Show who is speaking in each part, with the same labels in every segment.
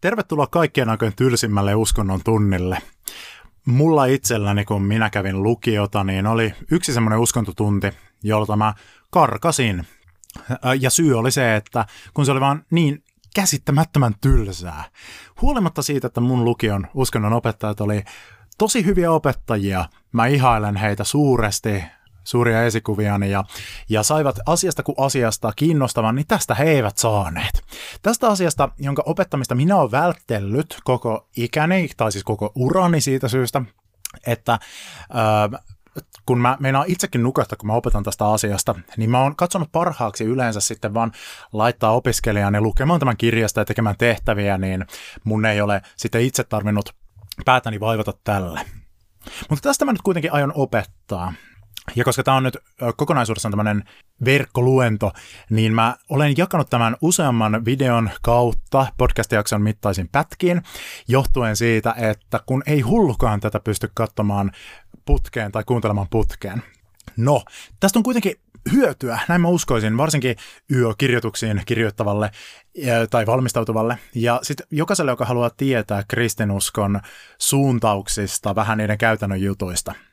Speaker 1: Tervetuloa kaikkien aikojen tylsimmälle uskonnon tunnille. Mulla itselläni, kun minä kävin lukiota, niin oli yksi semmoinen uskontotunti, jolta mä karkasin. Ja syy oli se, että kun se oli vaan niin käsittämättömän tylsää. Huolimatta siitä, että mun lukion uskonnon opettajat oli tosi hyviä opettajia, mä ihailen heitä suuresti, suuria esikuviani ja, ja saivat asiasta kuin asiasta kiinnostavan, niin tästä he eivät saaneet. Tästä asiasta, jonka opettamista minä olen vältellyt koko ikäni, tai siis koko urani siitä syystä, että äh, kun mä meinaan itsekin nukahtaa, kun mä opetan tästä asiasta, niin mä oon katsonut parhaaksi yleensä sitten vaan laittaa opiskelijani lukemaan tämän kirjasta ja tekemään tehtäviä, niin mun ei ole sitten itse tarvinnut päätäni vaivata tälle. Mutta tästä mä nyt kuitenkin aion opettaa. Ja koska tämä on nyt kokonaisuudessaan tämmöinen verkkoluento, niin mä olen jakanut tämän useamman videon kautta podcast-jakson mittaisin pätkiin, johtuen siitä, että kun ei hullukaan tätä pysty katsomaan putkeen tai kuuntelemaan putkeen. No, tästä on kuitenkin hyötyä, näin mä uskoisin, varsinkin YÖ-kirjoituksiin kirjoittavalle tai valmistautuvalle. Ja sitten jokaiselle, joka haluaa tietää kristinuskon suuntauksista, vähän niiden käytännön jutuista –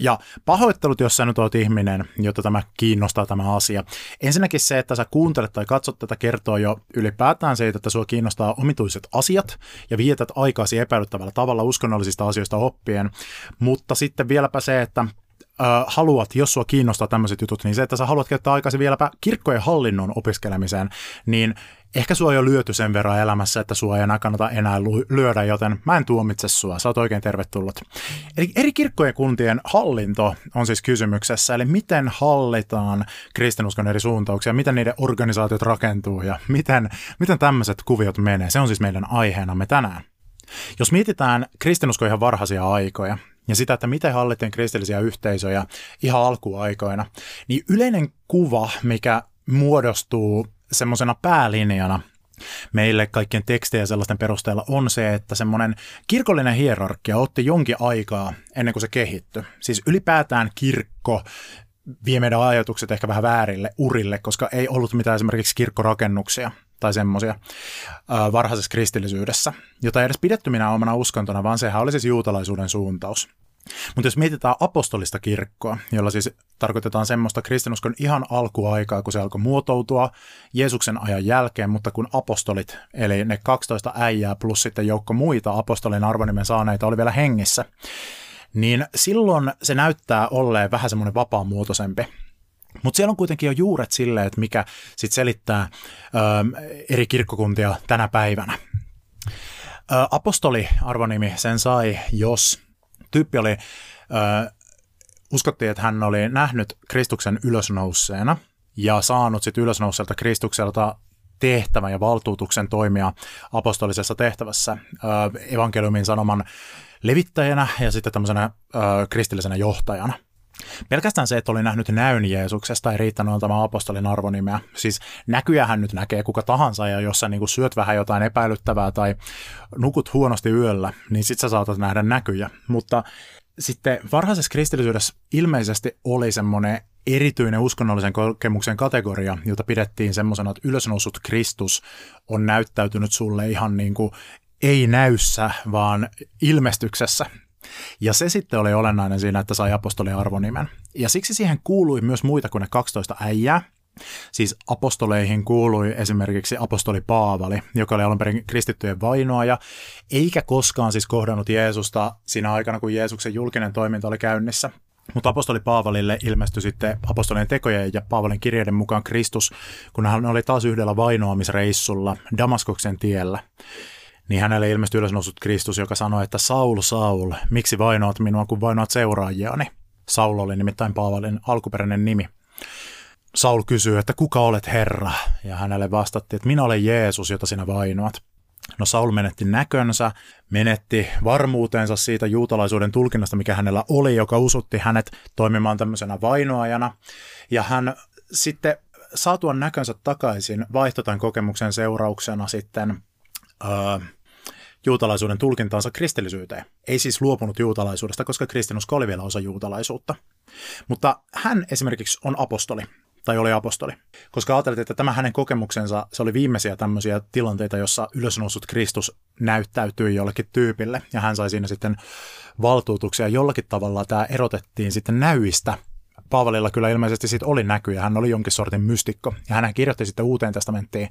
Speaker 1: ja pahoittelut, jos sä nyt oot ihminen, jotta tämä kiinnostaa tämä asia. Ensinnäkin se, että sä kuuntelet tai katsot tätä kertoo jo ylipäätään siitä, että sua kiinnostaa omituiset asiat ja vietät aikaasi epäilyttävällä tavalla uskonnollisista asioista oppien. Mutta sitten vieläpä se, että haluat, jos sua kiinnostaa tämmöiset jutut, niin se, että sä haluat käyttää aikaisin vieläpä kirkkojen hallinnon opiskelemiseen, niin ehkä sua jo lyöty sen verran elämässä, että sua ei enää kannata enää lyödä, joten mä en tuomitse sua, sä oot oikein tervetullut. Eli eri kirkkojen kuntien hallinto on siis kysymyksessä, eli miten hallitaan kristinuskon eri suuntauksia, miten niiden organisaatiot rakentuu ja miten, miten tämmöiset kuviot menee. Se on siis meidän aiheenamme tänään. Jos mietitään kristinuskon ihan varhaisia aikoja, ja sitä, että miten hallittiin kristillisiä yhteisöjä ihan alkuaikoina, niin yleinen kuva, mikä muodostuu semmoisena päälinjana meille kaikkien tekstejä sellaisten perusteella on se, että semmoinen kirkollinen hierarkia otti jonkin aikaa ennen kuin se kehittyi. Siis ylipäätään kirkko vie meidän ajatukset ehkä vähän väärille urille, koska ei ollut mitään esimerkiksi kirkkorakennuksia tai semmoisia varhaisessa kristillisyydessä, jota ei edes pidetty minä omana uskontona, vaan sehän oli siis juutalaisuuden suuntaus. Mutta jos mietitään apostolista kirkkoa, jolla siis tarkoitetaan semmoista kristinuskon ihan alkuaikaa, kun se alkoi muotoutua Jeesuksen ajan jälkeen, mutta kun apostolit, eli ne 12 äijää plus sitten joukko muita apostolin arvonimen saaneita oli vielä hengissä, niin silloin se näyttää olleen vähän semmoinen vapaamuotoisempi. Mutta siellä on kuitenkin jo juuret silleen, että mikä sitten selittää ö, eri kirkkokuntia tänä päivänä. Ö, apostoli arvonimi sen sai, jos tyyppi oli, ö, uskottiin, että hän oli nähnyt Kristuksen ylösnouseena ja saanut sitten ylösnouselta Kristukselta tehtävän ja valtuutuksen toimia apostolisessa tehtävässä ö, evankeliumin sanoman levittäjänä ja sitten tämmöisenä ö, kristillisenä johtajana. Pelkästään se, että oli nähnyt näyn Jeesuksesta, ei riittänyt antamaan apostolin arvonimeä. Siis näkyjähän nyt näkee kuka tahansa, ja jos sä niin syöt vähän jotain epäilyttävää tai nukut huonosti yöllä, niin sit sä saatat nähdä näkyjä. Mutta sitten varhaisessa kristillisyydessä ilmeisesti oli semmoinen erityinen uskonnollisen kokemuksen kategoria, jota pidettiin semmoisena, että ylösnousut Kristus on näyttäytynyt sulle ihan niin kuin ei näyssä, vaan ilmestyksessä. Ja se sitten oli olennainen siinä, että sai apostolin arvonimen. Ja siksi siihen kuului myös muita kuin ne 12 äijää. Siis apostoleihin kuului esimerkiksi apostoli Paavali, joka oli alun perin kristittyjen vainoaja, eikä koskaan siis kohdannut Jeesusta siinä aikana, kun Jeesuksen julkinen toiminta oli käynnissä. Mutta apostoli Paavalille ilmestyi sitten apostolien tekojen ja Paavalin kirjeiden mukaan Kristus, kun hän oli taas yhdellä vainoamisreissulla Damaskoksen tiellä. Niin hänelle ilmestyi ylösnousut Kristus, joka sanoi, että Saul, Saul, miksi vainoat minua, kun vainoat seuraajiani? Saul oli nimittäin Paavalin alkuperäinen nimi. Saul kysyy, että kuka olet Herra? Ja hänelle vastattiin, että minä olen Jeesus, jota sinä vainoat. No Saul menetti näkönsä, menetti varmuutensa siitä juutalaisuuden tulkinnasta, mikä hänellä oli, joka usutti hänet toimimaan tämmöisenä vainoajana. Ja hän sitten saatuan näkönsä takaisin vaihtotan kokemuksen seurauksena sitten öö, juutalaisuuden tulkintaansa kristillisyyteen. Ei siis luopunut juutalaisuudesta, koska kristinusko oli vielä osa juutalaisuutta. Mutta hän esimerkiksi on apostoli tai oli apostoli. Koska ajateltiin, että tämä hänen kokemuksensa, se oli viimeisiä tämmöisiä tilanteita, jossa ylösnousut Kristus näyttäytyi jollekin tyypille, ja hän sai siinä sitten valtuutuksia. Jollakin tavalla tämä erotettiin sitten näyistä. Paavalilla kyllä ilmeisesti sitten oli näkyjä, hän oli jonkin sortin mystikko, ja hän kirjoitti sitten uuteen testamenttiin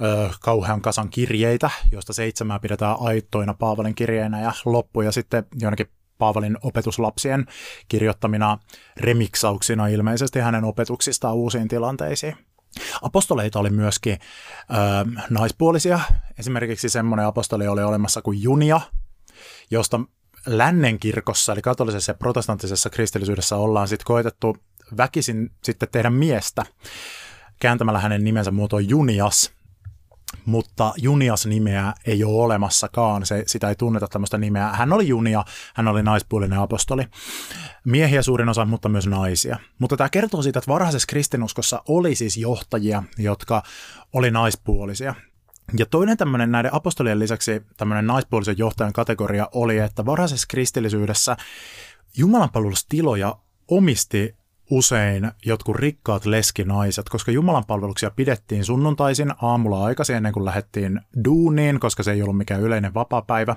Speaker 1: ö, kauhean kasan kirjeitä, joista seitsemää pidetään aittoina Paavalin kirjeinä, ja loppuja sitten jonnekin Paavalin opetuslapsien kirjoittamina remiksauksina ilmeisesti hänen opetuksistaan uusiin tilanteisiin. Apostoleita oli myöskin ö, naispuolisia. Esimerkiksi semmoinen apostoli oli olemassa kuin Junia, josta lännen kirkossa, eli katolisessa ja protestanttisessa kristillisyydessä ollaan sitten koetettu väkisin sitten tehdä miestä kääntämällä hänen nimensä muotoon Junias, mutta Junias-nimeä ei ole olemassakaan, se, sitä ei tunneta tämmöistä nimeä. Hän oli Junia, hän oli naispuolinen apostoli. Miehiä suurin osa, mutta myös naisia. Mutta tämä kertoo siitä, että varhaisessa kristinuskossa oli siis johtajia, jotka oli naispuolisia. Ja toinen tämmöinen näiden apostolien lisäksi tämmöinen naispuolisen johtajan kategoria oli, että varhaisessa kristillisyydessä jumalanpalvelustiloja omisti usein jotkut rikkaat leskinaiset, koska Jumalan palveluksia pidettiin sunnuntaisin aamulla aikaisin ennen kuin lähdettiin duuniin, koska se ei ollut mikään yleinen vapapäivä,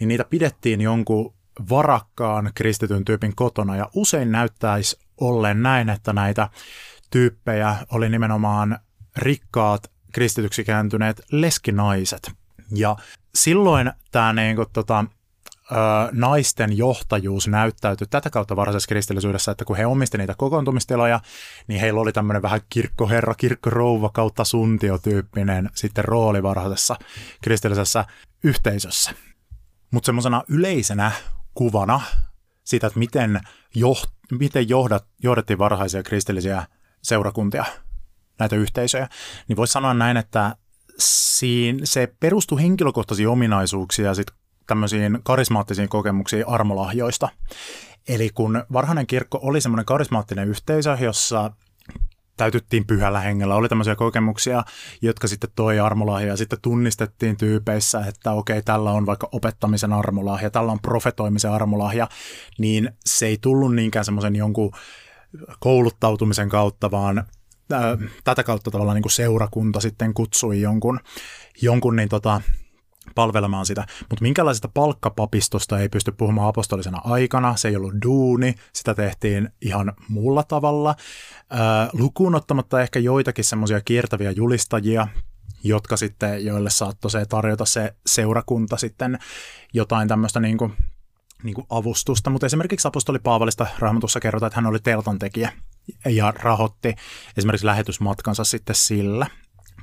Speaker 1: niin niitä pidettiin jonkun varakkaan kristityn tyypin kotona. Ja usein näyttäisi ollen näin, että näitä tyyppejä oli nimenomaan rikkaat kristityksi kääntyneet leskinaiset. Ja silloin tämä niinku, tota, naisten johtajuus näyttäytyi tätä kautta varhaisessa kristillisyydessä, että kun he omisti niitä kokoontumistiloja, niin heillä oli tämmöinen vähän kirkkoherra, kirkkorouva kautta suntiotyyppinen sitten rooli varhaisessa kristillisessä yhteisössä. Mutta semmoisena yleisenä kuvana siitä, että miten, joht, miten johdat, johdettiin varhaisia kristillisiä seurakuntia, näitä yhteisöjä, niin voisi sanoa näin, että siinä se perustui henkilökohtaisiin ominaisuuksiin ja sitten tämmöisiin karismaattisiin kokemuksiin armolahjoista. Eli kun varhainen kirkko oli semmoinen karismaattinen yhteisö, jossa täytyttiin pyhällä hengellä. Oli tämmöisiä kokemuksia, jotka sitten toi armolahja ja sitten tunnistettiin tyypeissä, että okei, tällä on vaikka opettamisen armolahja, tällä on profetoimisen armolahja, niin se ei tullut niinkään semmoisen jonkun kouluttautumisen kautta, vaan tätä kautta tavallaan niin kuin seurakunta sitten kutsui jonkun, jonkun niin tota, palvelemaan sitä, mutta minkälaisesta palkkapapistosta ei pysty puhumaan apostolisena aikana, se ei ollut duuni, sitä tehtiin ihan muulla tavalla, ää, lukuun ottamatta ehkä joitakin semmoisia kiertäviä julistajia, jotka sitten, joille saattoi se tarjota se seurakunta sitten jotain tämmöistä niin kuin, niin kuin avustusta, mutta esimerkiksi apostoli Paavalista Raamatussa kerrotaan, että hän oli teltan tekijä ja rahoitti esimerkiksi lähetysmatkansa sitten sillä.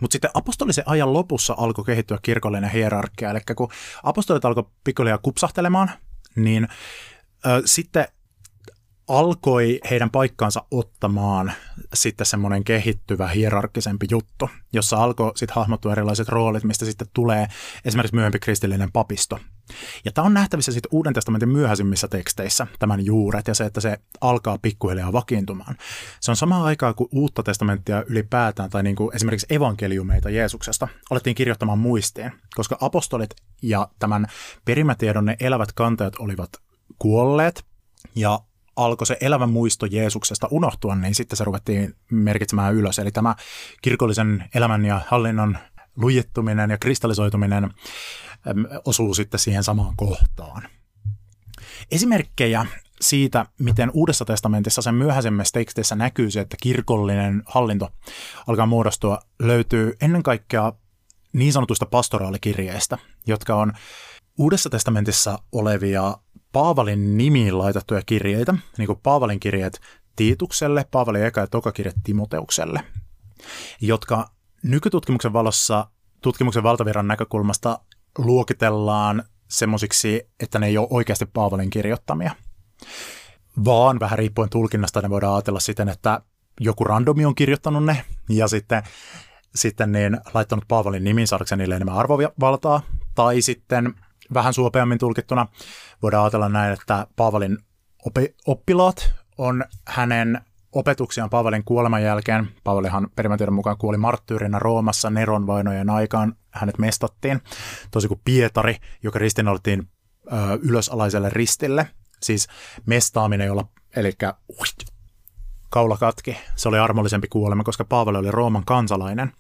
Speaker 1: Mutta sitten apostolisen ajan lopussa alkoi kehittyä kirkollinen hierarkia, eli kun apostolit alkoi pikkuhiljaa kupsahtelemaan, niin ö, sitten alkoi heidän paikkaansa ottamaan sitten semmoinen kehittyvä hierarkkisempi juttu, jossa alkoi sitten hahmottua erilaiset roolit, mistä sitten tulee esimerkiksi myöhempi kristillinen papisto. Ja tämä on nähtävissä sitten Uuden testamentin myöhäisimmissä teksteissä, tämän juuret, ja se, että se alkaa pikkuhiljaa vakiintumaan. Se on samaan aikaa kuin Uutta testamenttia ylipäätään, tai niin kuin esimerkiksi evankeliumeita Jeesuksesta, alettiin kirjoittamaan muistiin, koska apostolit ja tämän perimätiedon ne elävät kantajat olivat kuolleet, ja alkoi se elävä muisto Jeesuksesta unohtua, niin sitten se ruvettiin merkitsemään ylös. Eli tämä kirkollisen elämän ja hallinnon lujittuminen ja kristallisoituminen osuu sitten siihen samaan kohtaan. Esimerkkejä siitä, miten Uudessa testamentissa sen myöhäisemmässä teksteissä näkyy se, että kirkollinen hallinto alkaa muodostua, löytyy ennen kaikkea niin sanotuista pastoraalikirjeistä, jotka on Uudessa testamentissa olevia Paavalin nimiin laitettuja kirjeitä, niin kuin Paavalin kirjeet Tiitukselle, Paavalin eka ja toka kirje Timoteukselle, jotka nykytutkimuksen valossa tutkimuksen valtavirran näkökulmasta luokitellaan semmoisiksi, että ne ei ole oikeasti Paavalin kirjoittamia, vaan vähän riippuen tulkinnasta ne voidaan ajatella siten, että joku randomi on kirjoittanut ne ja sitten, sitten niin laittanut Paavalin nimin saadakseen niille enemmän arvovaltaa, tai sitten vähän suopeammin tulkittuna voidaan ajatella näin, että Paavalin oppilaat on hänen opetuksiaan Paavalin kuoleman jälkeen. Paavalihan perimätiedon mukaan kuoli marttyyrinä Roomassa Neron vainojen aikaan. Hänet mestattiin, tosi kuin Pietari, joka ristinnoltiin ylösalaiselle ristille. Siis mestaaminen, jolla, eli kaula katki. Se oli armollisempi kuolema, koska Paavali oli Rooman kansalainen,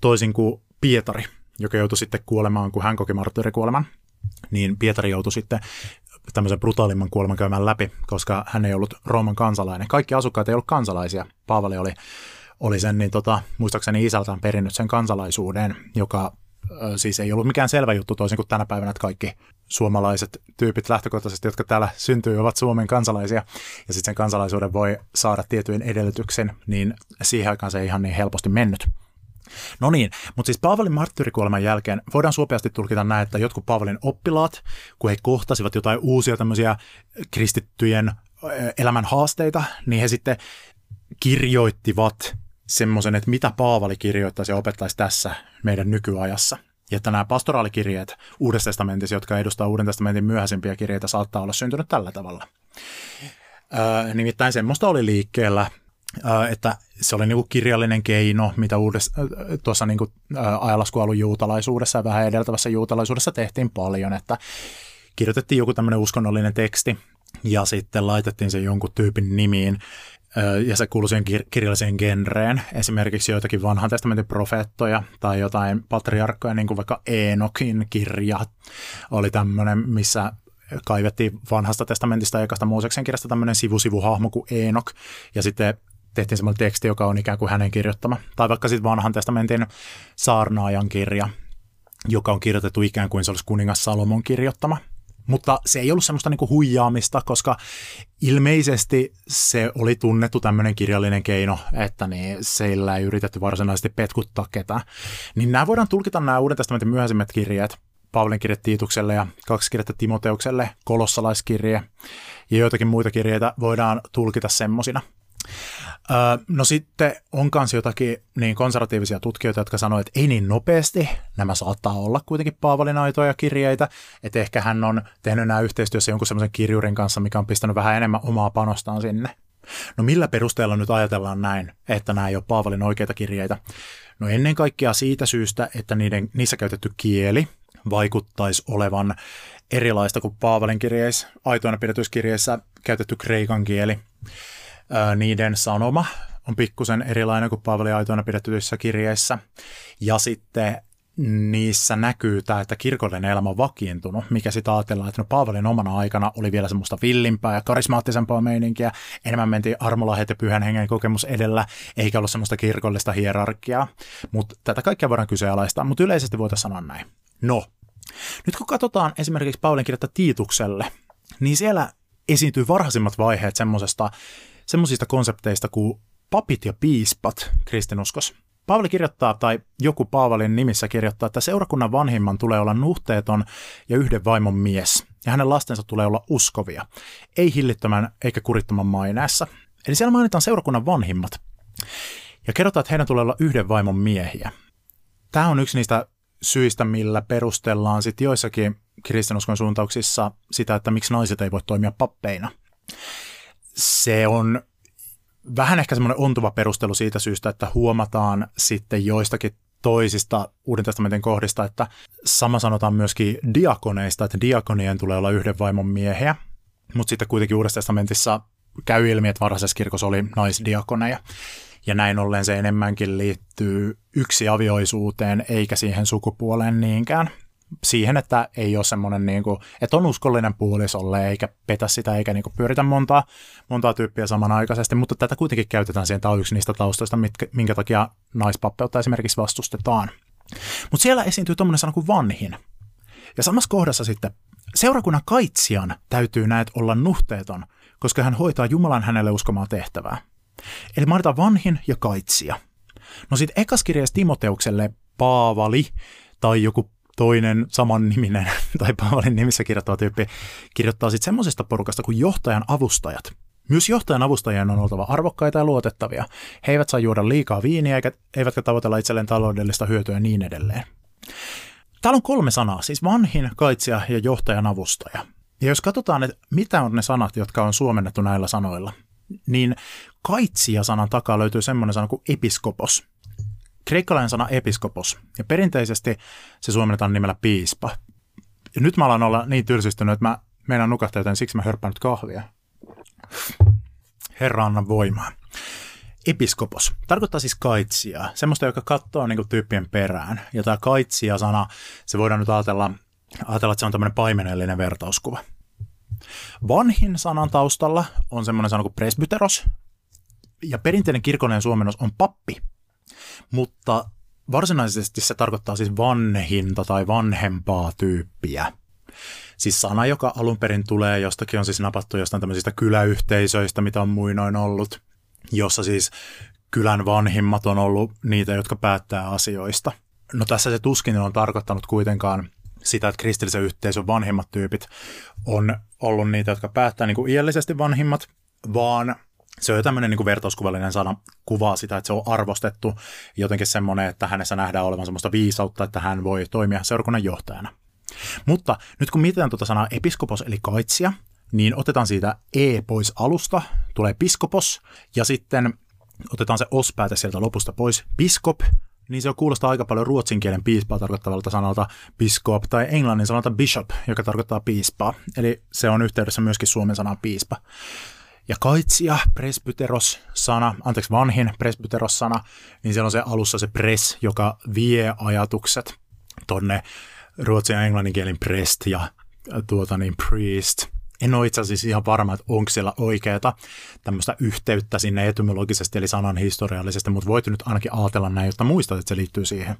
Speaker 1: toisin kuin Pietari, joka joutui sitten kuolemaan, kun hän koki marttyyrikuoleman. Niin Pietari joutui sitten tämmöisen brutaalimman kuoleman käymään läpi, koska hän ei ollut Rooman kansalainen. Kaikki asukkaat ei ollut kansalaisia. Paavali oli, oli sen, niin tota, muistaakseni isältään perinnyt sen kansalaisuuden, joka siis ei ollut mikään selvä juttu toisin kuin tänä päivänä, että kaikki suomalaiset tyypit lähtökohtaisesti, jotka täällä syntyy, ovat Suomen kansalaisia, ja sitten sen kansalaisuuden voi saada tietyin edellytyksen, niin siihen aikaan se ei ihan niin helposti mennyt. No niin, mutta siis Paavalin marttyyrikuoleman jälkeen voidaan suopeasti tulkita näin, että jotkut Paavalin oppilaat, kun he kohtasivat jotain uusia tämmöisiä kristittyjen elämän haasteita, niin he sitten kirjoittivat semmoisen, että mitä Paavali kirjoittaisi ja opettaisi tässä meidän nykyajassa. Ja että nämä pastoraalikirjeet Uudessa testamentissa, jotka edustaa Uuden testamentin myöhäisimpiä kirjeitä, saattaa olla syntynyt tällä tavalla. Öö, nimittäin semmoista oli liikkeellä että se oli niinku kirjallinen keino, mitä uudessa, tuossa niinku ajalaskualun juutalaisuudessa ja vähän edeltävässä juutalaisuudessa tehtiin paljon, että kirjoitettiin joku tämmöinen uskonnollinen teksti ja sitten laitettiin se jonkun tyypin nimiin ja se kuului siihen kir- kirjalliseen genreen, esimerkiksi joitakin vanhan testamentin profeettoja tai jotain patriarkkoja, niin kuin vaikka Eenokin kirja oli tämmöinen, missä kaivettiin vanhasta testamentista ja ekasta Mooseksen kirjasta tämmöinen sivusivuhahmo kuin Eenok, ja sitten tehtiin semmoinen teksti, joka on ikään kuin hänen kirjoittama. Tai vaikka sitten vanhan testamentin saarnaajan kirja, joka on kirjoitettu ikään kuin se olisi kuningas Salomon kirjoittama. Mutta se ei ollut semmoista niinku huijaamista, koska ilmeisesti se oli tunnettu tämmöinen kirjallinen keino, että niin seillä ei yritetty varsinaisesti petkuttaa ketään. Niin nämä voidaan tulkita nämä Uuden testamentin myöhäisimmät kirjeet, Paavalin kirje Tiitukselle ja kaksi kirjettä Timoteukselle, kolossalaiskirje ja joitakin muita kirjeitä voidaan tulkita semmosina – no sitten on myös jotakin niin konservatiivisia tutkijoita, jotka sanoivat, että ei niin nopeasti, nämä saattaa olla kuitenkin Paavalin aitoja kirjeitä, että ehkä hän on tehnyt nämä yhteistyössä jonkun semmoisen kirjurin kanssa, mikä on pistänyt vähän enemmän omaa panostaan sinne. No millä perusteella nyt ajatellaan näin, että nämä ei ole Paavalin oikeita kirjeitä? No ennen kaikkea siitä syystä, että niiden, niissä käytetty kieli vaikuttaisi olevan erilaista kuin Paavalin kirjeissä, aitoina pidetyissä kirjeissä käytetty kreikan kieli niiden sanoma on pikkusen erilainen kuin Paavali aitoina pidettyissä kirjeissä. Ja sitten niissä näkyy tämä, että kirkollinen elämä on vakiintunut, mikä sitä ajatellaan, että no Paavalin omana aikana oli vielä semmoista villimpää ja karismaattisempaa meininkiä, enemmän mentiin armolahjat ja pyhän hengen kokemus edellä, eikä ollut semmoista kirkollista hierarkiaa, mutta tätä kaikkea voidaan kyseenalaistaa, mutta yleisesti voitaisiin sanoa näin. No, nyt kun katsotaan esimerkiksi Paulin kirjoitta Tiitukselle, niin siellä esiintyy varhaisimmat vaiheet semmoisesta semmoisista konsepteista kuin papit ja piispat kristinuskos. Paavali kirjoittaa, tai joku Paavalin nimissä kirjoittaa, että seurakunnan vanhimman tulee olla nuhteeton ja yhden vaimon mies, ja hänen lastensa tulee olla uskovia, ei hillittömän eikä kurittoman maineessa. Eli siellä mainitaan seurakunnan vanhimmat. Ja kerrotaan, että heidän tulee olla yhden vaimon miehiä. Tämä on yksi niistä syistä, millä perustellaan sitten joissakin kristinuskon suuntauksissa sitä, että miksi naiset ei voi toimia pappeina se on vähän ehkä semmoinen ontuva perustelu siitä syystä, että huomataan sitten joistakin toisista Uuden testamentin kohdista, että sama sanotaan myöskin diakoneista, että diakonien tulee olla yhden vaimon miehiä, mutta sitten kuitenkin Uudessa testamentissa käy ilmi, että varhaisessa kirkossa oli naisdiakoneja. Ja näin ollen se enemmänkin liittyy yksi avioisuuteen eikä siihen sukupuoleen niinkään. Siihen, että ei ole semmoinen, niin kuin, että on uskollinen puolisolle eikä petä sitä eikä niin kuin, pyöritä montaa, montaa tyyppiä samanaikaisesti, mutta tätä kuitenkin käytetään siihen. Tämä on yksi niistä taustoista, mitkä, minkä takia naispappeutta esimerkiksi vastustetaan. Mutta siellä esiintyy tuommoinen sana kuin vanhin. Ja samassa kohdassa sitten seurakunnan kaitsijan täytyy näet olla nuhteeton, koska hän hoitaa Jumalan hänelle uskomaa tehtävää. Eli mainitaan vanhin ja kaitsija. No sitten ekas kirjeessä Timoteukselle Paavali tai joku toinen saman niminen tai Paavalin nimissä kirjoittava tyyppi kirjoittaa sitten semmoisesta porukasta kuin johtajan avustajat. Myös johtajan avustajien on oltava arvokkaita ja luotettavia. He eivät saa juoda liikaa viiniä eikä, eivätkä tavoitella itselleen taloudellista hyötyä ja niin edelleen. Täällä on kolme sanaa, siis vanhin, kaitsija ja johtajan avustaja. Ja jos katsotaan, että mitä on ne sanat, jotka on suomennettu näillä sanoilla, niin kaitsija-sanan takaa löytyy semmoinen sana kuin episkopos. Kreikkalainen sana episkopos, ja perinteisesti se suomennetaan nimellä piispa. Ja nyt mä alan olla niin tylsistynyt, että mä meinaan nukahtaa, joten siksi mä hörppään nyt kahvia. Herra anna voimaa. Episkopos tarkoittaa siis kaitsijaa, semmoista, joka katsoo niin kuin, tyyppien perään. Ja tämä kaitsija-sana, se voidaan nyt ajatella, ajatella, että se on tämmöinen paimenellinen vertauskuva. Vanhin sanan taustalla on semmoinen sana kuin presbyteros, ja perinteinen kirkollinen suomennos on pappi, mutta varsinaisesti se tarkoittaa siis vanhinta tai vanhempaa tyyppiä. Siis sana, joka alun perin tulee jostakin, on siis napattu jostain tämmöisistä kyläyhteisöistä, mitä on muinoin ollut, jossa siis kylän vanhimmat on ollut niitä, jotka päättää asioista. No tässä se tuskin on tarkoittanut kuitenkaan sitä, että kristillisen yhteisön vanhimmat tyypit on ollut niitä, jotka päättää niin kuin iällisesti vanhimmat, vaan se on jo tämmöinen niin kuin vertauskuvallinen sana, kuvaa sitä, että se on arvostettu, jotenkin semmoinen, että hänessä nähdään olevan semmoista viisautta, että hän voi toimia seurakunnan johtajana. Mutta nyt kun mietitään tuota sanaa episkopos eli kaitsija, niin otetaan siitä e pois alusta, tulee piskopos, ja sitten otetaan se ospääte sieltä lopusta pois, piskop, niin se kuulostaa aika paljon ruotsin kielen piispaa tarkoittavalta sanalta biskop tai englannin sanalta bishop, joka tarkoittaa piispaa. Eli se on yhteydessä myöskin suomen sanaan piispa. Ja kaitsija, presbyteros-sana, anteeksi vanhin presbyteros-sana, niin siellä on se alussa se pres, joka vie ajatukset tonne ruotsin ja englannin kielin prest ja tuota niin priest. En ole itse asiassa ihan varma, että onko siellä oikeata tämmöistä yhteyttä sinne etymologisesti, eli sanan historiallisesti, mutta voit nyt ainakin ajatella näin, jotta muistat, että se liittyy siihen.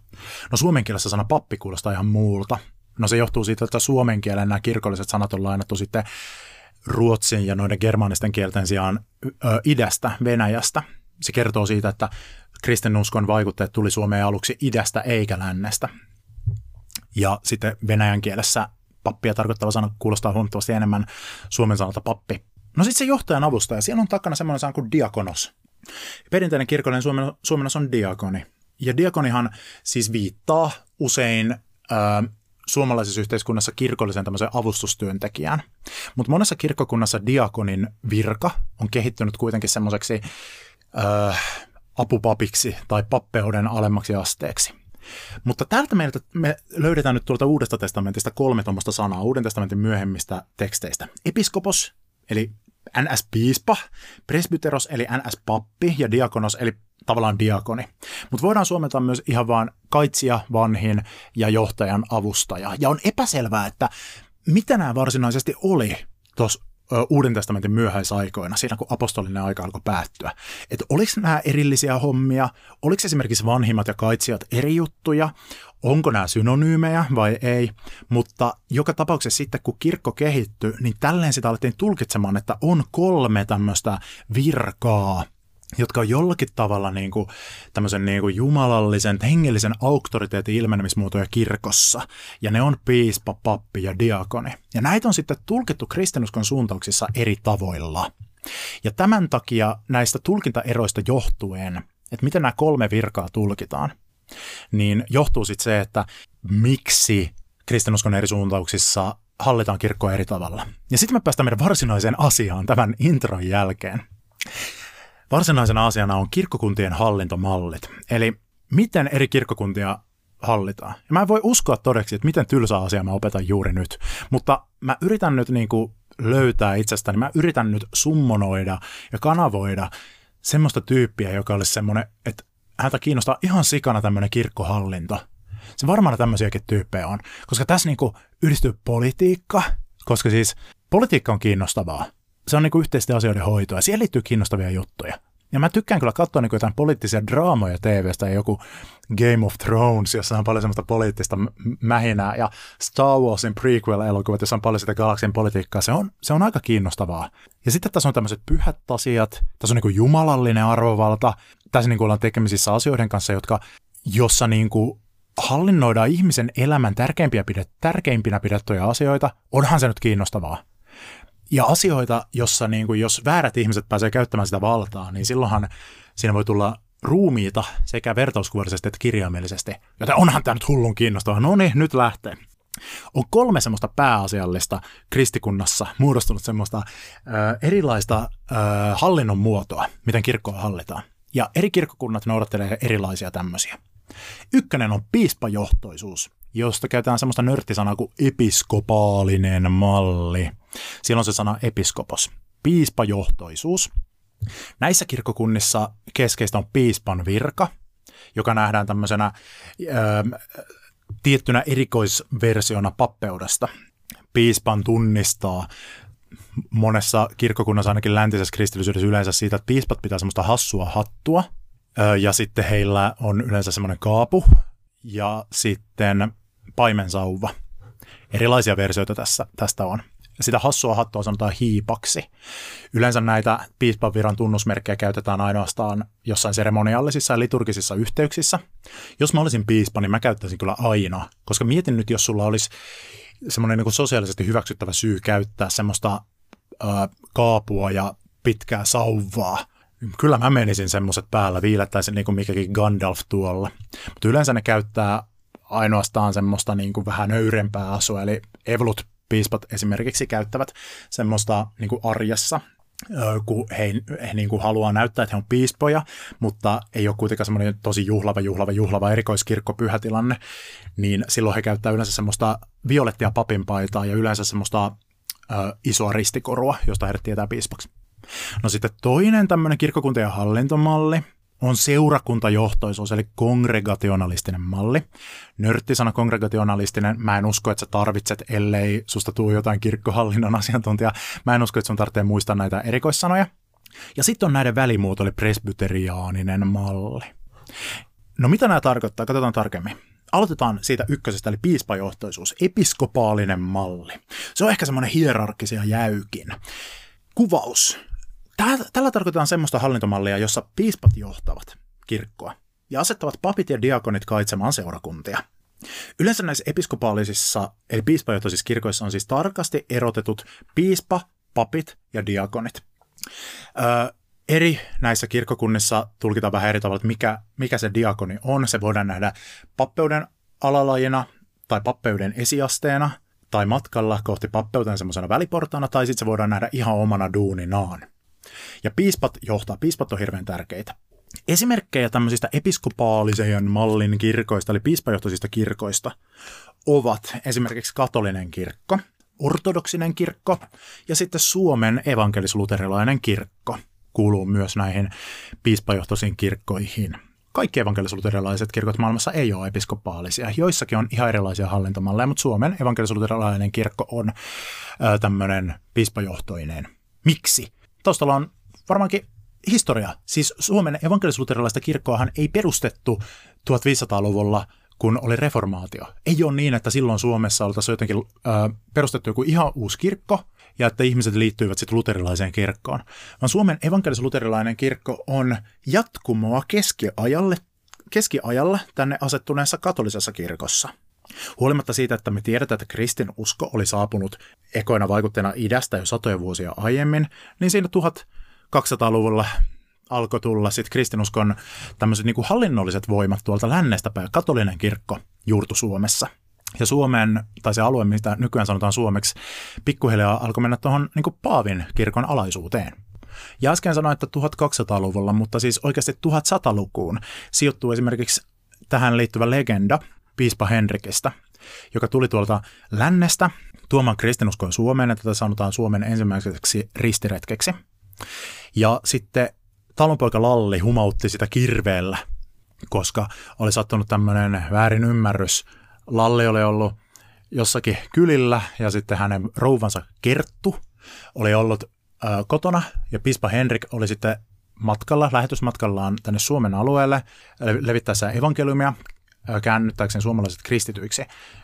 Speaker 1: No suomen kielessä sana pappi kuulostaa ihan muulta. No se johtuu siitä, että suomen kielen nämä kirkolliset sanat on lainattu sitten ruotsin ja noiden germanisten kielten sijaan ö, idästä, Venäjästä. Se kertoo siitä, että kristinuskon vaikutteet tuli Suomeen aluksi idästä eikä lännestä. Ja sitten venäjän kielessä pappia tarkoittava sana kuulostaa huomattavasti enemmän suomen sanalta pappi. No sitten se johtajan avustaja, siellä on takana semmoinen sana kuin diakonos. Perinteinen kirkollinen suomen, suomennos on diakoni. Ja diakonihan siis viittaa usein ö, suomalaisessa yhteiskunnassa kirkollisen tämmöisen avustustyöntekijään. Mutta monessa kirkkokunnassa diakonin virka on kehittynyt kuitenkin semmoiseksi äh, apupapiksi tai pappeuden alemmaksi asteeksi. Mutta täältä meiltä me löydetään nyt tuolta Uudesta testamentista kolme tuommoista sanaa Uuden testamentin myöhemmistä teksteistä. Episkopos, eli NS-piispa, presbyteros, eli NS-pappi ja diakonos, eli tavallaan diakoni. Mutta voidaan suomentaa myös ihan vaan kaitsija, vanhin ja johtajan avustaja. Ja on epäselvää, että mitä nämä varsinaisesti oli tuossa Uuden testamentin myöhäisaikoina, siinä kun apostolinen aika alkoi päättyä. Että oliko nämä erillisiä hommia, oliko esimerkiksi vanhimmat ja kaitsijat eri juttuja, onko nämä synonyymejä vai ei, mutta joka tapauksessa sitten kun kirkko kehittyi, niin tälleen sitä alettiin tulkitsemaan, että on kolme tämmöistä virkaa, jotka on jollakin tavalla niin kuin, tämmöisen niin kuin jumalallisen, hengellisen auktoriteetin ilmenemismuotoja kirkossa. Ja ne on piispa, pappi ja diakoni. Ja näitä on sitten tulkittu kristinuskon suuntauksissa eri tavoilla. Ja tämän takia näistä tulkintaeroista johtuen, että miten nämä kolme virkaa tulkitaan, niin johtuu sitten se, että miksi kristinuskon eri suuntauksissa hallitaan kirkkoa eri tavalla. Ja sitten me päästään meidän varsinaiseen asiaan tämän intron jälkeen. Varsinaisena asiana on kirkkokuntien hallintomallit, eli miten eri kirkkokuntia hallitaan. Ja mä en voi uskoa todeksi, että miten tylsä asia mä opetan juuri nyt, mutta mä yritän nyt niin kuin löytää itsestäni, mä yritän nyt summonoida ja kanavoida semmoista tyyppiä, joka olisi semmoinen, että häntä kiinnostaa ihan sikana tämmöinen kirkkohallinto. Se varmaan tämmöisiäkin tyyppejä on, koska tässä niinku yhdistyy politiikka, koska siis politiikka on kiinnostavaa. Se on niinku yhteisten asioiden hoitoa ja siihen liittyy kiinnostavia juttuja. Ja mä tykkään kyllä katsoa niin jotain poliittisia draamoja TVstä, joku Game of Thrones, jossa on paljon semmoista poliittista mähinää, ja Star Warsin prequel-elokuvat, jossa on paljon sitä galaksin politiikkaa. Se on, se on aika kiinnostavaa. Ja sitten tässä on tämmöiset pyhät asiat, tässä on niin jumalallinen arvovalta, tässä niin ollaan tekemisissä asioiden kanssa, jotka, jossa niin kuin hallinnoidaan ihmisen elämän tärkeimpiä pidet, tärkeimpinä pidettyjä asioita, onhan se nyt kiinnostavaa ja asioita, jossa niin kuin, jos väärät ihmiset pääsee käyttämään sitä valtaa, niin silloinhan siinä voi tulla ruumiita sekä vertauskuvallisesti että kirjaimellisesti. Joten onhan tämä nyt hullun kiinnostavaa. No niin, nyt lähtee. On kolme semmoista pääasiallista kristikunnassa muodostunut semmoista äh, erilaista äh, hallinnon muotoa, miten kirkkoa hallitaan. Ja eri kirkkokunnat noudattelee erilaisia tämmöisiä. Ykkönen on piispajohtoisuus, josta käytetään semmoista nörttisanaa kuin episkopaalinen malli. Siellä on se sana episkopos, piispajohtoisuus. Näissä kirkkokunnissa keskeistä on piispan virka, joka nähdään tämmöisenä ö, tiettynä erikoisversiona pappeudesta. Piispan tunnistaa monessa kirkkokunnassa, ainakin läntisessä kristillisyydessä yleensä siitä, että piispat pitää semmoista hassua hattua, ja sitten heillä on yleensä semmoinen kaapu, ja sitten paimensauva. Erilaisia versioita tässä, tästä on. Sitä hassua hattua sanotaan hiipaksi. Yleensä näitä piispan viran tunnusmerkkejä käytetään ainoastaan jossain seremoniallisissa ja liturgisissa yhteyksissä. Jos mä olisin piispa, niin mä käyttäisin kyllä aina, koska mietin nyt, jos sulla olisi semmoinen niin sosiaalisesti hyväksyttävä syy käyttää semmoista ö, kaapua ja pitkää sauvaa, Kyllä mä menisin semmoiset päällä, viilettäisin niin kuin mikäkin Gandalf tuolla. Mutta yleensä ne käyttää ainoastaan semmoista niin kuin vähän nöyrempää asua, eli evolut piispat esimerkiksi käyttävät semmoista niin kuin arjessa, kun he, he niin kuin haluaa näyttää, että he on piispoja, mutta ei ole kuitenkaan semmoinen tosi juhlava, juhlava, juhlava erikoiskirkko pyhätilanne, niin silloin he käyttää yleensä semmoista violettia papinpaitaa ja yleensä semmoista ö, isoa ristikorua, josta heidät tietää piispaksi. No sitten toinen tämmöinen ja hallintomalli on seurakuntajohtoisuus, eli kongregationalistinen malli. Nörttisana kongregationalistinen, mä en usko, että sä tarvitset, ellei susta tuu jotain kirkkohallinnon asiantuntija. Mä en usko, että sun tarvitsee muistaa näitä erikoissanoja. Ja sitten on näiden välimuoto, eli presbyteriaaninen malli. No mitä nämä tarkoittaa? Katsotaan tarkemmin. Aloitetaan siitä ykkösestä, eli piispajohtoisuus, episkopaalinen malli. Se on ehkä semmoinen hierarkkisia jäykin. Kuvaus. Tällä tarkoitetaan semmoista hallintomallia, jossa piispat johtavat kirkkoa ja asettavat papit ja diakonit kaitsemaan seurakuntia. Yleensä näissä episkopaalisissa, eli piispajohtoisissa kirkoissa on siis tarkasti erotetut piispa, papit ja diakonit. Öö, eri näissä kirkkokunnissa tulkitaan vähän eri tavalla, että mikä, mikä se diakoni on. Se voidaan nähdä pappeuden alalajina tai pappeuden esiasteena tai matkalla kohti pappeuden semmoisena väliportaana, tai sitten se voidaan nähdä ihan omana duuninaan. Ja piispat johtaa, piispat on hirveän tärkeitä. Esimerkkejä tämmöisistä episkopaalisen mallin kirkoista, eli piispajohtoisista kirkoista, ovat esimerkiksi katolinen kirkko, ortodoksinen kirkko ja sitten Suomen evankelis-luterilainen kirkko kuuluu myös näihin piispajohtoisiin kirkkoihin. Kaikki evankelis-luterilaiset kirkot maailmassa ei ole episkopaalisia. Joissakin on ihan erilaisia hallintomalleja, mutta Suomen evankelis-luterilainen kirkko on tämmöinen piispajohtoinen. Miksi? Taustalla on varmaankin historia. Siis Suomen evankelis-luterilaista kirkkoahan ei perustettu 1500-luvulla, kun oli reformaatio. Ei ole niin, että silloin Suomessa oltaisiin jotenkin äh, perustettu joku ihan uusi kirkko, ja että ihmiset liittyivät sitten luterilaiseen kirkkoon. Vaan Suomen evankelis-luterilainen kirkko on jatkumoa keskiajalle, keskiajalla tänne asettuneessa katolisessa kirkossa. Huolimatta siitä, että me tiedetään, että kristin usko oli saapunut ekoina vaikutteena idästä jo satoja vuosia aiemmin, niin siinä 1200-luvulla alkoi tulla sitten kristinuskon tämmöiset niin hallinnolliset voimat tuolta lännestä päin. Katolinen kirkko juurtu Suomessa. Ja Suomen, tai se alue, mitä nykyään sanotaan suomeksi, pikkuhiljaa alkoi mennä tuohon niin Paavin kirkon alaisuuteen. Ja äsken sanoin, että 1200-luvulla, mutta siis oikeasti 1100-lukuun sijoittuu esimerkiksi tähän liittyvä legenda – piispa Henrikistä, joka tuli tuolta lännestä tuomaan kristinuskoa Suomeen, että tätä sanotaan Suomen ensimmäiseksi ristiretkeksi. Ja sitten talonpoika Lalli humautti sitä kirveellä koska oli sattunut tämmöinen väärin ymmärrys. Lalli oli ollut jossakin kylillä ja sitten hänen rouvansa Kerttu oli ollut äh, kotona ja Pispa Henrik oli sitten matkalla, lähetysmatkallaan tänne Suomen alueelle levittäessä evankeliumia käännyttääkseen suomalaiset kristityiksi.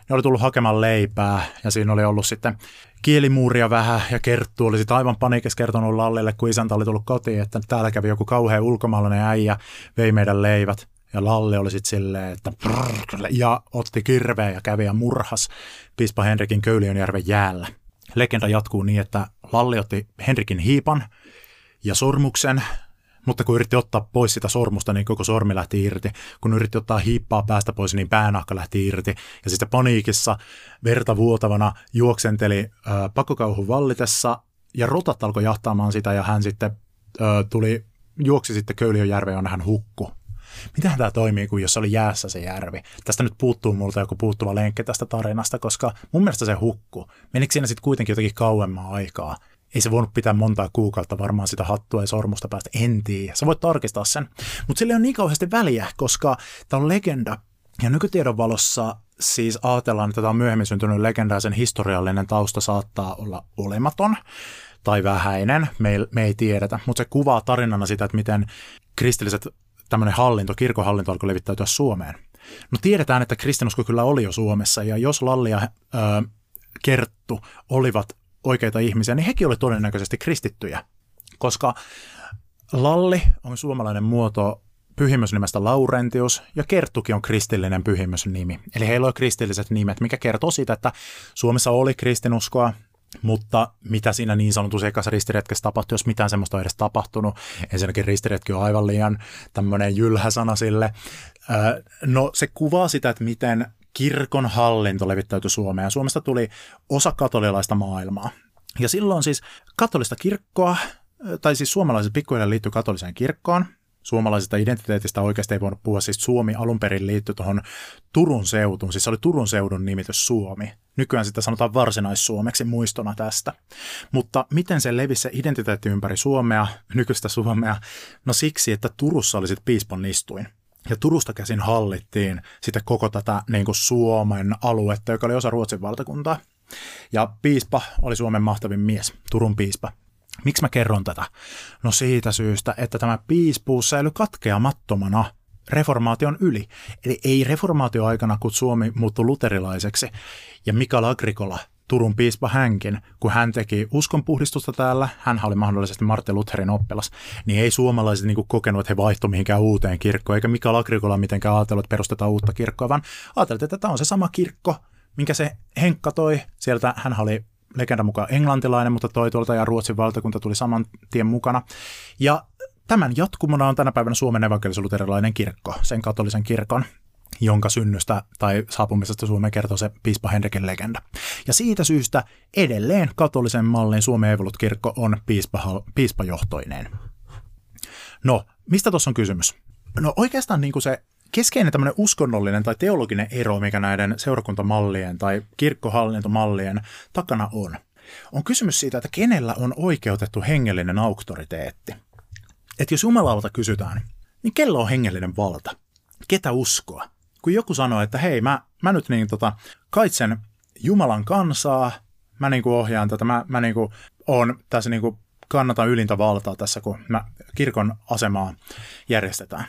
Speaker 1: Ne oli tullut hakemaan leipää ja siinä oli ollut sitten kielimuuria vähän ja Kerttu oli sitten aivan paniikissa kertonut Lallille, kun isäntä oli tullut kotiin, että täällä kävi joku kauhea ulkomaalainen äijä, vei meidän leivät. Ja Lalli oli sitten silleen, että brrr, ja otti kirveen ja kävi ja murhas Pispa Henrikin Köyliönjärven jäällä. Legenda jatkuu niin, että Lalli otti Henrikin hiipan ja sormuksen mutta kun yritti ottaa pois sitä sormusta, niin koko sormi lähti irti. Kun yritti ottaa hiippaa päästä pois, niin päänahka lähti irti. Ja sitten paniikissa verta vuotavana juoksenteli äh, pakokauhun vallitessa, ja rotat alkoi jahtaamaan sitä, ja hän sitten äh, tuli, juoksi sitten Köyliönjärveen, jonne hän hukku. Miten tämä toimii, kun jos oli jäässä se järvi? Tästä nyt puuttuu multa joku puuttuva lenkki tästä tarinasta, koska mun mielestä se hukku. Menikö siinä sitten kuitenkin jotenkin kauemmaa aikaa? Ei se voinut pitää montaa kuukautta varmaan sitä hattua ja sormusta päästä, en tiedä. Sä voit tarkistaa sen. Mutta sillä ei ole niin kauheasti väliä, koska tämä on legenda. Ja nykytiedon valossa siis ajatellaan, että tämä on myöhemmin syntynyt legenda ja sen historiallinen tausta saattaa olla olematon tai vähäinen, me ei, me ei tiedetä, mutta se kuvaa tarinana sitä, että miten kristilliset tämmöinen hallinto, kirkohallinto alkoi levittäytyä Suomeen. No tiedetään, että kristinusko kyllä oli jo Suomessa, ja jos Lalli ja ö, Kerttu olivat oikeita ihmisiä, niin hekin oli todennäköisesti kristittyjä, koska Lalli on suomalainen muoto pyhimysnimestä Laurentius ja Kerttukin on kristillinen pyhimysnimi. Eli heillä on kristilliset nimet, mikä kertoo siitä, että Suomessa oli kristinuskoa, mutta mitä siinä niin sanotussa ekassa ristiretkessä tapahtui, jos mitään semmoista on edes tapahtunut. Ensinnäkin ristiretki on aivan liian tämmöinen jylhä sana sille. No se kuvaa sitä, että miten kirkon hallinto levittäytyi Suomeen. Suomesta tuli osa katolilaista maailmaa. Ja silloin siis katolista kirkkoa, tai siis suomalaiset pikkuhiljaa liittyi katoliseen kirkkoon. Suomalaisesta identiteetistä oikeasti ei voinut puhua, siis Suomi alun perin liittyi tuohon Turun seutuun, siis se oli Turun seudun nimitys Suomi. Nykyään sitä sanotaan varsinais-suomeksi muistona tästä. Mutta miten se levisi se identiteetti ympäri Suomea, nykyistä Suomea? No siksi, että Turussa oli sitten piispon istuin. Ja Turusta käsin hallittiin sitten koko tätä niin kuin Suomen aluetta, joka oli osa Ruotsin valtakuntaa. Ja piispa oli Suomen mahtavin mies, Turun piispa. Miksi mä kerron tätä? No siitä syystä, että tämä piispuus säilyi katkeamattomana reformaation yli. Eli ei reformaatioaikana, kun Suomi muuttui luterilaiseksi, ja Mikael Agrikola Turun piispa hänkin, kun hän teki uskonpuhdistusta täällä, hän oli mahdollisesti Martin Lutherin oppilas, niin ei suomalaiset niin kokenut, että he vaihtoivat mihinkään uuteen kirkkoon, eikä Mikael Agrikola mitenkään ajatellut, että perustetaan uutta kirkkoa, vaan ajateltiin, että tämä on se sama kirkko, minkä se Henkka toi. Sieltä hän oli legenda mukaan englantilainen, mutta toi tuolta ja Ruotsin valtakunta tuli saman tien mukana. Ja tämän jatkumona on tänä päivänä Suomen evankelis kirkko, sen katolisen kirkon jonka synnystä tai saapumisesta Suomeen kertoo se piispa Henrikin legenda. Ja siitä syystä edelleen katolisen mallin Suomen evolut-kirkko on piispa, piispajohtoinen. No, mistä tuossa on kysymys? No oikeastaan niin kuin se keskeinen tämmöinen uskonnollinen tai teologinen ero, mikä näiden seurakuntamallien tai kirkkohallintomallien takana on, on kysymys siitä, että kenellä on oikeutettu hengellinen auktoriteetti. Että jos Jumalalta kysytään, niin kello on hengellinen valta? Ketä uskoa? Kun joku sanoo, että hei, mä, mä nyt niin tota, kaitsen Jumalan kansaa, mä niin kuin ohjaan tätä, mä, mä niin kuin on tässä niin kuin kannatan ylintä valtaa tässä, kun mä kirkon asemaa järjestetään.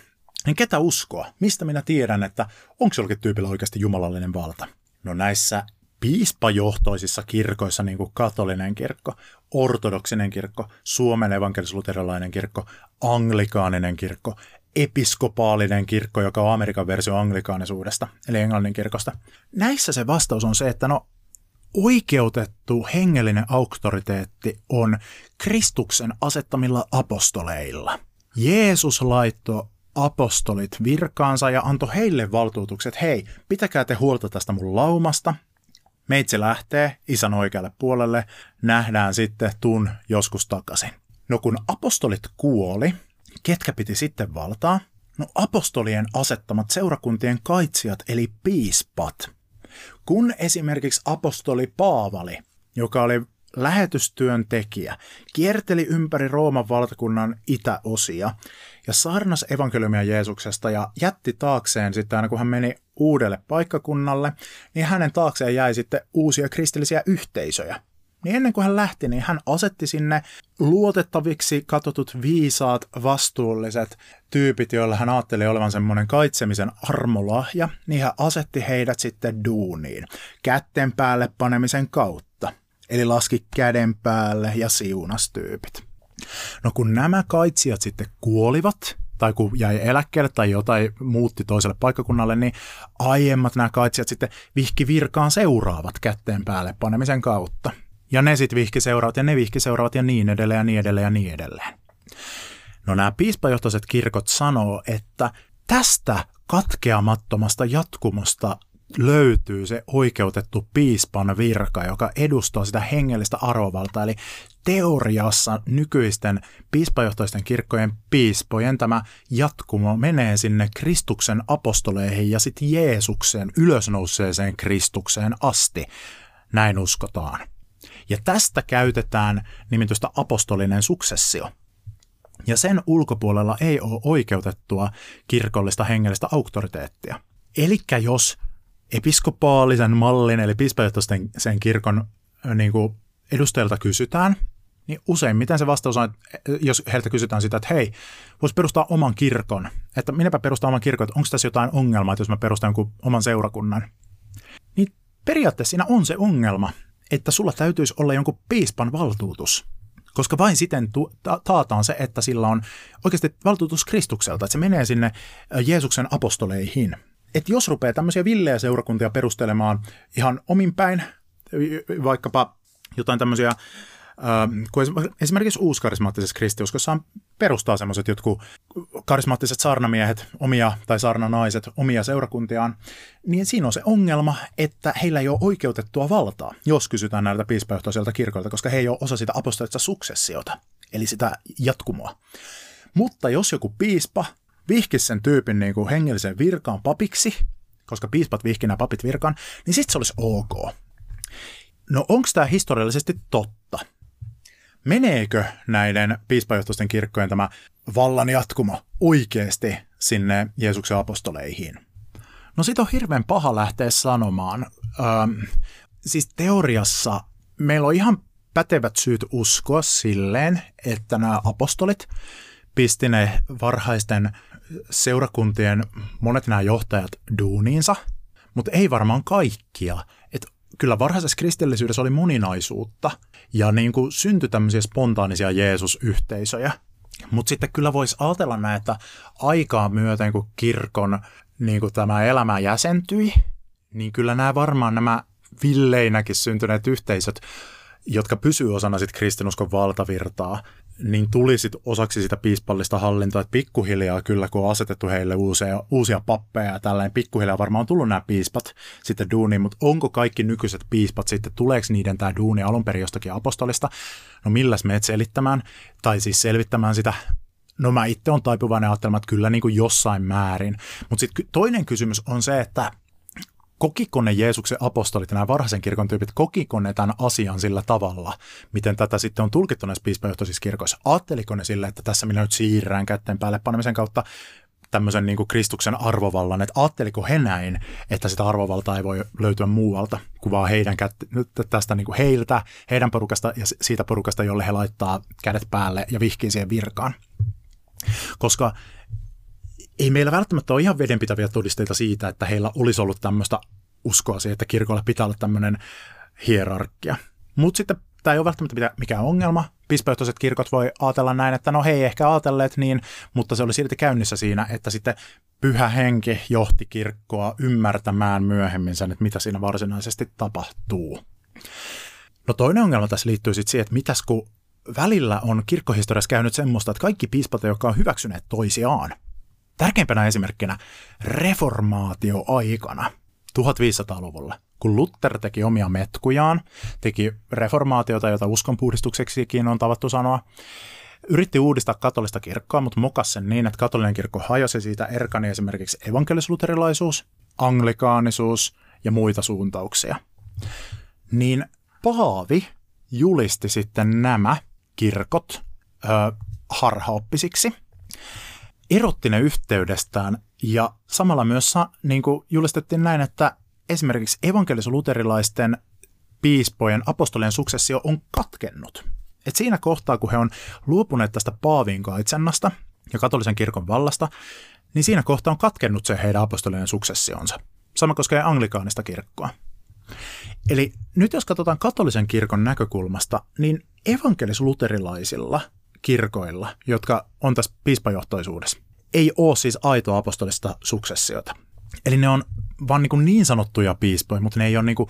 Speaker 1: Niin ketä uskoa? Mistä minä tiedän, että onko jollakin tyypillä oikeasti jumalallinen valta? No näissä piispajohtoisissa kirkoissa, niin kuin katolinen kirkko, ortodoksinen kirkko, Suomen evankelis-luterilainen kirkko, anglikaaninen kirkko, episkopaalinen kirkko, joka on Amerikan versio anglikaanisuudesta, eli englannin kirkosta. Näissä se vastaus on se, että no oikeutettu hengellinen auktoriteetti on Kristuksen asettamilla apostoleilla. Jeesus laittoi apostolit virkaansa ja antoi heille valtuutukset, hei, pitäkää te huolta tästä mun laumasta, meitsi lähtee isän oikealle puolelle, nähdään sitten tun joskus takaisin. No kun apostolit kuoli, Ketkä piti sitten valtaa? No apostolien asettamat seurakuntien kaitsijat eli piispat. Kun esimerkiksi apostoli Paavali, joka oli lähetystyöntekijä, kierteli ympäri Rooman valtakunnan itäosia ja saarnas evankeliumia Jeesuksesta ja jätti taakseen sitten aina kun hän meni uudelle paikkakunnalle, niin hänen taakseen jäi sitten uusia kristillisiä yhteisöjä. Niin ennen kuin hän lähti, niin hän asetti sinne luotettaviksi katotut viisaat, vastuulliset tyypit, joilla hän ajatteli olevan semmoinen kaitsemisen armolahja, niin hän asetti heidät sitten duuniin, kätten päälle panemisen kautta. Eli laski käden päälle ja siunas tyypit. No kun nämä kaitsijat sitten kuolivat, tai kun jäi eläkkeelle tai jotain muutti toiselle paikkakunnalle, niin aiemmat nämä kaitsijat sitten vihki virkaan seuraavat kätteen päälle panemisen kautta. Ja ne sitten vihki seuraavat ja ne vihki seuraavat ja niin edelleen ja niin edelleen ja niin edelleen. No nämä piispajohtoiset kirkot sanoo, että tästä katkeamattomasta jatkumosta löytyy se oikeutettu piispan virka, joka edustaa sitä hengellistä arvovaltaa. Eli teoriassa nykyisten piispajohtoisten kirkkojen piispojen tämä jatkumo menee sinne Kristuksen apostoleihin ja sitten Jeesukseen, ylösnouseeseen Kristukseen asti. Näin uskotaan. Ja tästä käytetään nimitystä apostolinen suksessio. Ja sen ulkopuolella ei ole oikeutettua kirkollista hengellistä auktoriteettia. Eli jos episkopaalisen mallin, eli piispajohtoisten sen kirkon niin kuin edustajilta kysytään, niin useimmiten se vastaus on, että jos heiltä kysytään sitä, että hei, voisi perustaa oman kirkon, että minäpä perustaa oman kirkon, että onko tässä jotain ongelmaa, että jos mä perustan jonkun oman seurakunnan, niin periaatteessa siinä on se ongelma, että sulla täytyisi olla jonkun piispan valtuutus. Koska vain siten tu- ta- taataan se, että sillä on oikeasti valtuutus Kristukselta, että se menee sinne Jeesuksen apostoleihin. Että jos rupeaa tämmöisiä villejä seurakuntia perustelemaan ihan omin päin, vaikkapa jotain tämmöisiä kun esimerkiksi uuskarismaattisessa kristiuskossa perustaa semmoiset jotkut karismaattiset saarnamiehet, omia tai saarnanaiset, omia seurakuntiaan, niin siinä on se ongelma, että heillä ei ole oikeutettua valtaa, jos kysytään näiltä piispajohtoisilta kirkoilta, koska he ei ole osa sitä apostolista suksessiota, eli sitä jatkumoa. Mutta jos joku piispa vihkisi sen tyypin niin kuin hengellisen virkaan papiksi, koska piispat vihki nämä papit virkaan, niin sitten se olisi ok. No onko tämä historiallisesti totta? Meneekö näiden piispajohtoisten kirkkojen tämä vallan jatkumo oikeasti sinne Jeesuksen apostoleihin? No sit on hirveän paha lähteä sanomaan. Öm, siis teoriassa meillä on ihan pätevät syyt uskoa silleen, että nämä apostolit pisti ne varhaisten seurakuntien monet nämä johtajat duuniinsa, mutta ei varmaan kaikkia kyllä varhaisessa kristillisyydessä oli moninaisuutta ja niin kuin syntyi tämmöisiä spontaanisia Jeesus-yhteisöjä. Mutta sitten kyllä voisi ajatella näin, että aikaa myöten, kun kirkon niin kuin tämä elämä jäsentyi, niin kyllä nämä varmaan nämä villeinäkin syntyneet yhteisöt, jotka pysyy osana sitten kristinuskon valtavirtaa, niin tuli sit osaksi sitä piispallista hallintoa, että pikkuhiljaa kyllä, kun on asetettu heille uusia, uusia pappeja ja tällainen, pikkuhiljaa varmaan on tullut nämä piispat sitten duuniin, mutta onko kaikki nykyiset piispat sitten, tuleeko niiden tämä duuni alun perin jostakin apostolista? No milläs meet selittämään, tai siis selvittämään sitä No mä itse on taipuvainen ajattelemaan, että kyllä niin kuin jossain määrin. Mutta sitten toinen kysymys on se, että kokiko ne Jeesuksen apostolit ja nämä varhaisen kirkon tyypit, kokiko ne tämän asian sillä tavalla, miten tätä sitten on tulkittu näissä piispajohtoisissa kirkoissa? Aatteliko ne sille, että tässä minä nyt siirrään kätteen päälle panemisen kautta tämmöisen niin kuin Kristuksen arvovallan, että ajatteliko he näin, että sitä arvovaltaa ei voi löytyä muualta kuin vaan heidän kätte, tästä niin kuin heiltä, heidän porukasta ja siitä porukasta, jolle he laittaa kädet päälle ja vihkii siihen virkaan. Koska ei meillä välttämättä ole ihan vedenpitäviä todisteita siitä, että heillä olisi ollut tämmöistä uskoa siihen, että kirkolla pitää olla tämmöinen hierarkia. Mutta sitten tämä ei ole välttämättä mikään ongelma. Piispajohtoiset kirkot voi ajatella näin, että no hei, ehkä ajatelleet niin, mutta se oli silti käynnissä siinä, että sitten pyhä henki johti kirkkoa ymmärtämään myöhemmin sen, että mitä siinä varsinaisesti tapahtuu. No toinen ongelma tässä liittyy sitten siihen, että mitäs kun välillä on kirkkohistoriassa käynyt semmoista, että kaikki piispat, jotka on hyväksyneet toisiaan, Tärkeimpänä esimerkkinä reformaatioaikana 1500-luvulla, kun Luther teki omia metkujaan, teki reformaatiota, jota uskonpuhdistukseksikin on tavattu sanoa, yritti uudistaa katolista kirkkoa, mutta mokas sen niin, että katolinen kirkko hajosi siitä erkani esimerkiksi evankelisluterilaisuus, anglikaanisuus ja muita suuntauksia. Niin Paavi julisti sitten nämä kirkot ö, harhaoppisiksi, erotti ne yhteydestään ja samalla myös niin kuin julistettiin näin, että esimerkiksi evankelis-luterilaisten piispojen apostolien suksessio on katkennut. Et siinä kohtaa, kun he on luopuneet tästä Paavin kaitsennasta ja katolisen kirkon vallasta, niin siinä kohtaa on katkennut se heidän apostolien suksessionsa. Sama koskee anglikaanista kirkkoa. Eli nyt jos katsotaan katolisen kirkon näkökulmasta, niin evankelis-luterilaisilla kirkoilla, jotka on tässä piispajohtoisuudessa, ei ole siis aitoa apostolista suksessiota. Eli ne on vaan niin, kuin niin sanottuja piispoja, mutta ne ei ole niin kuin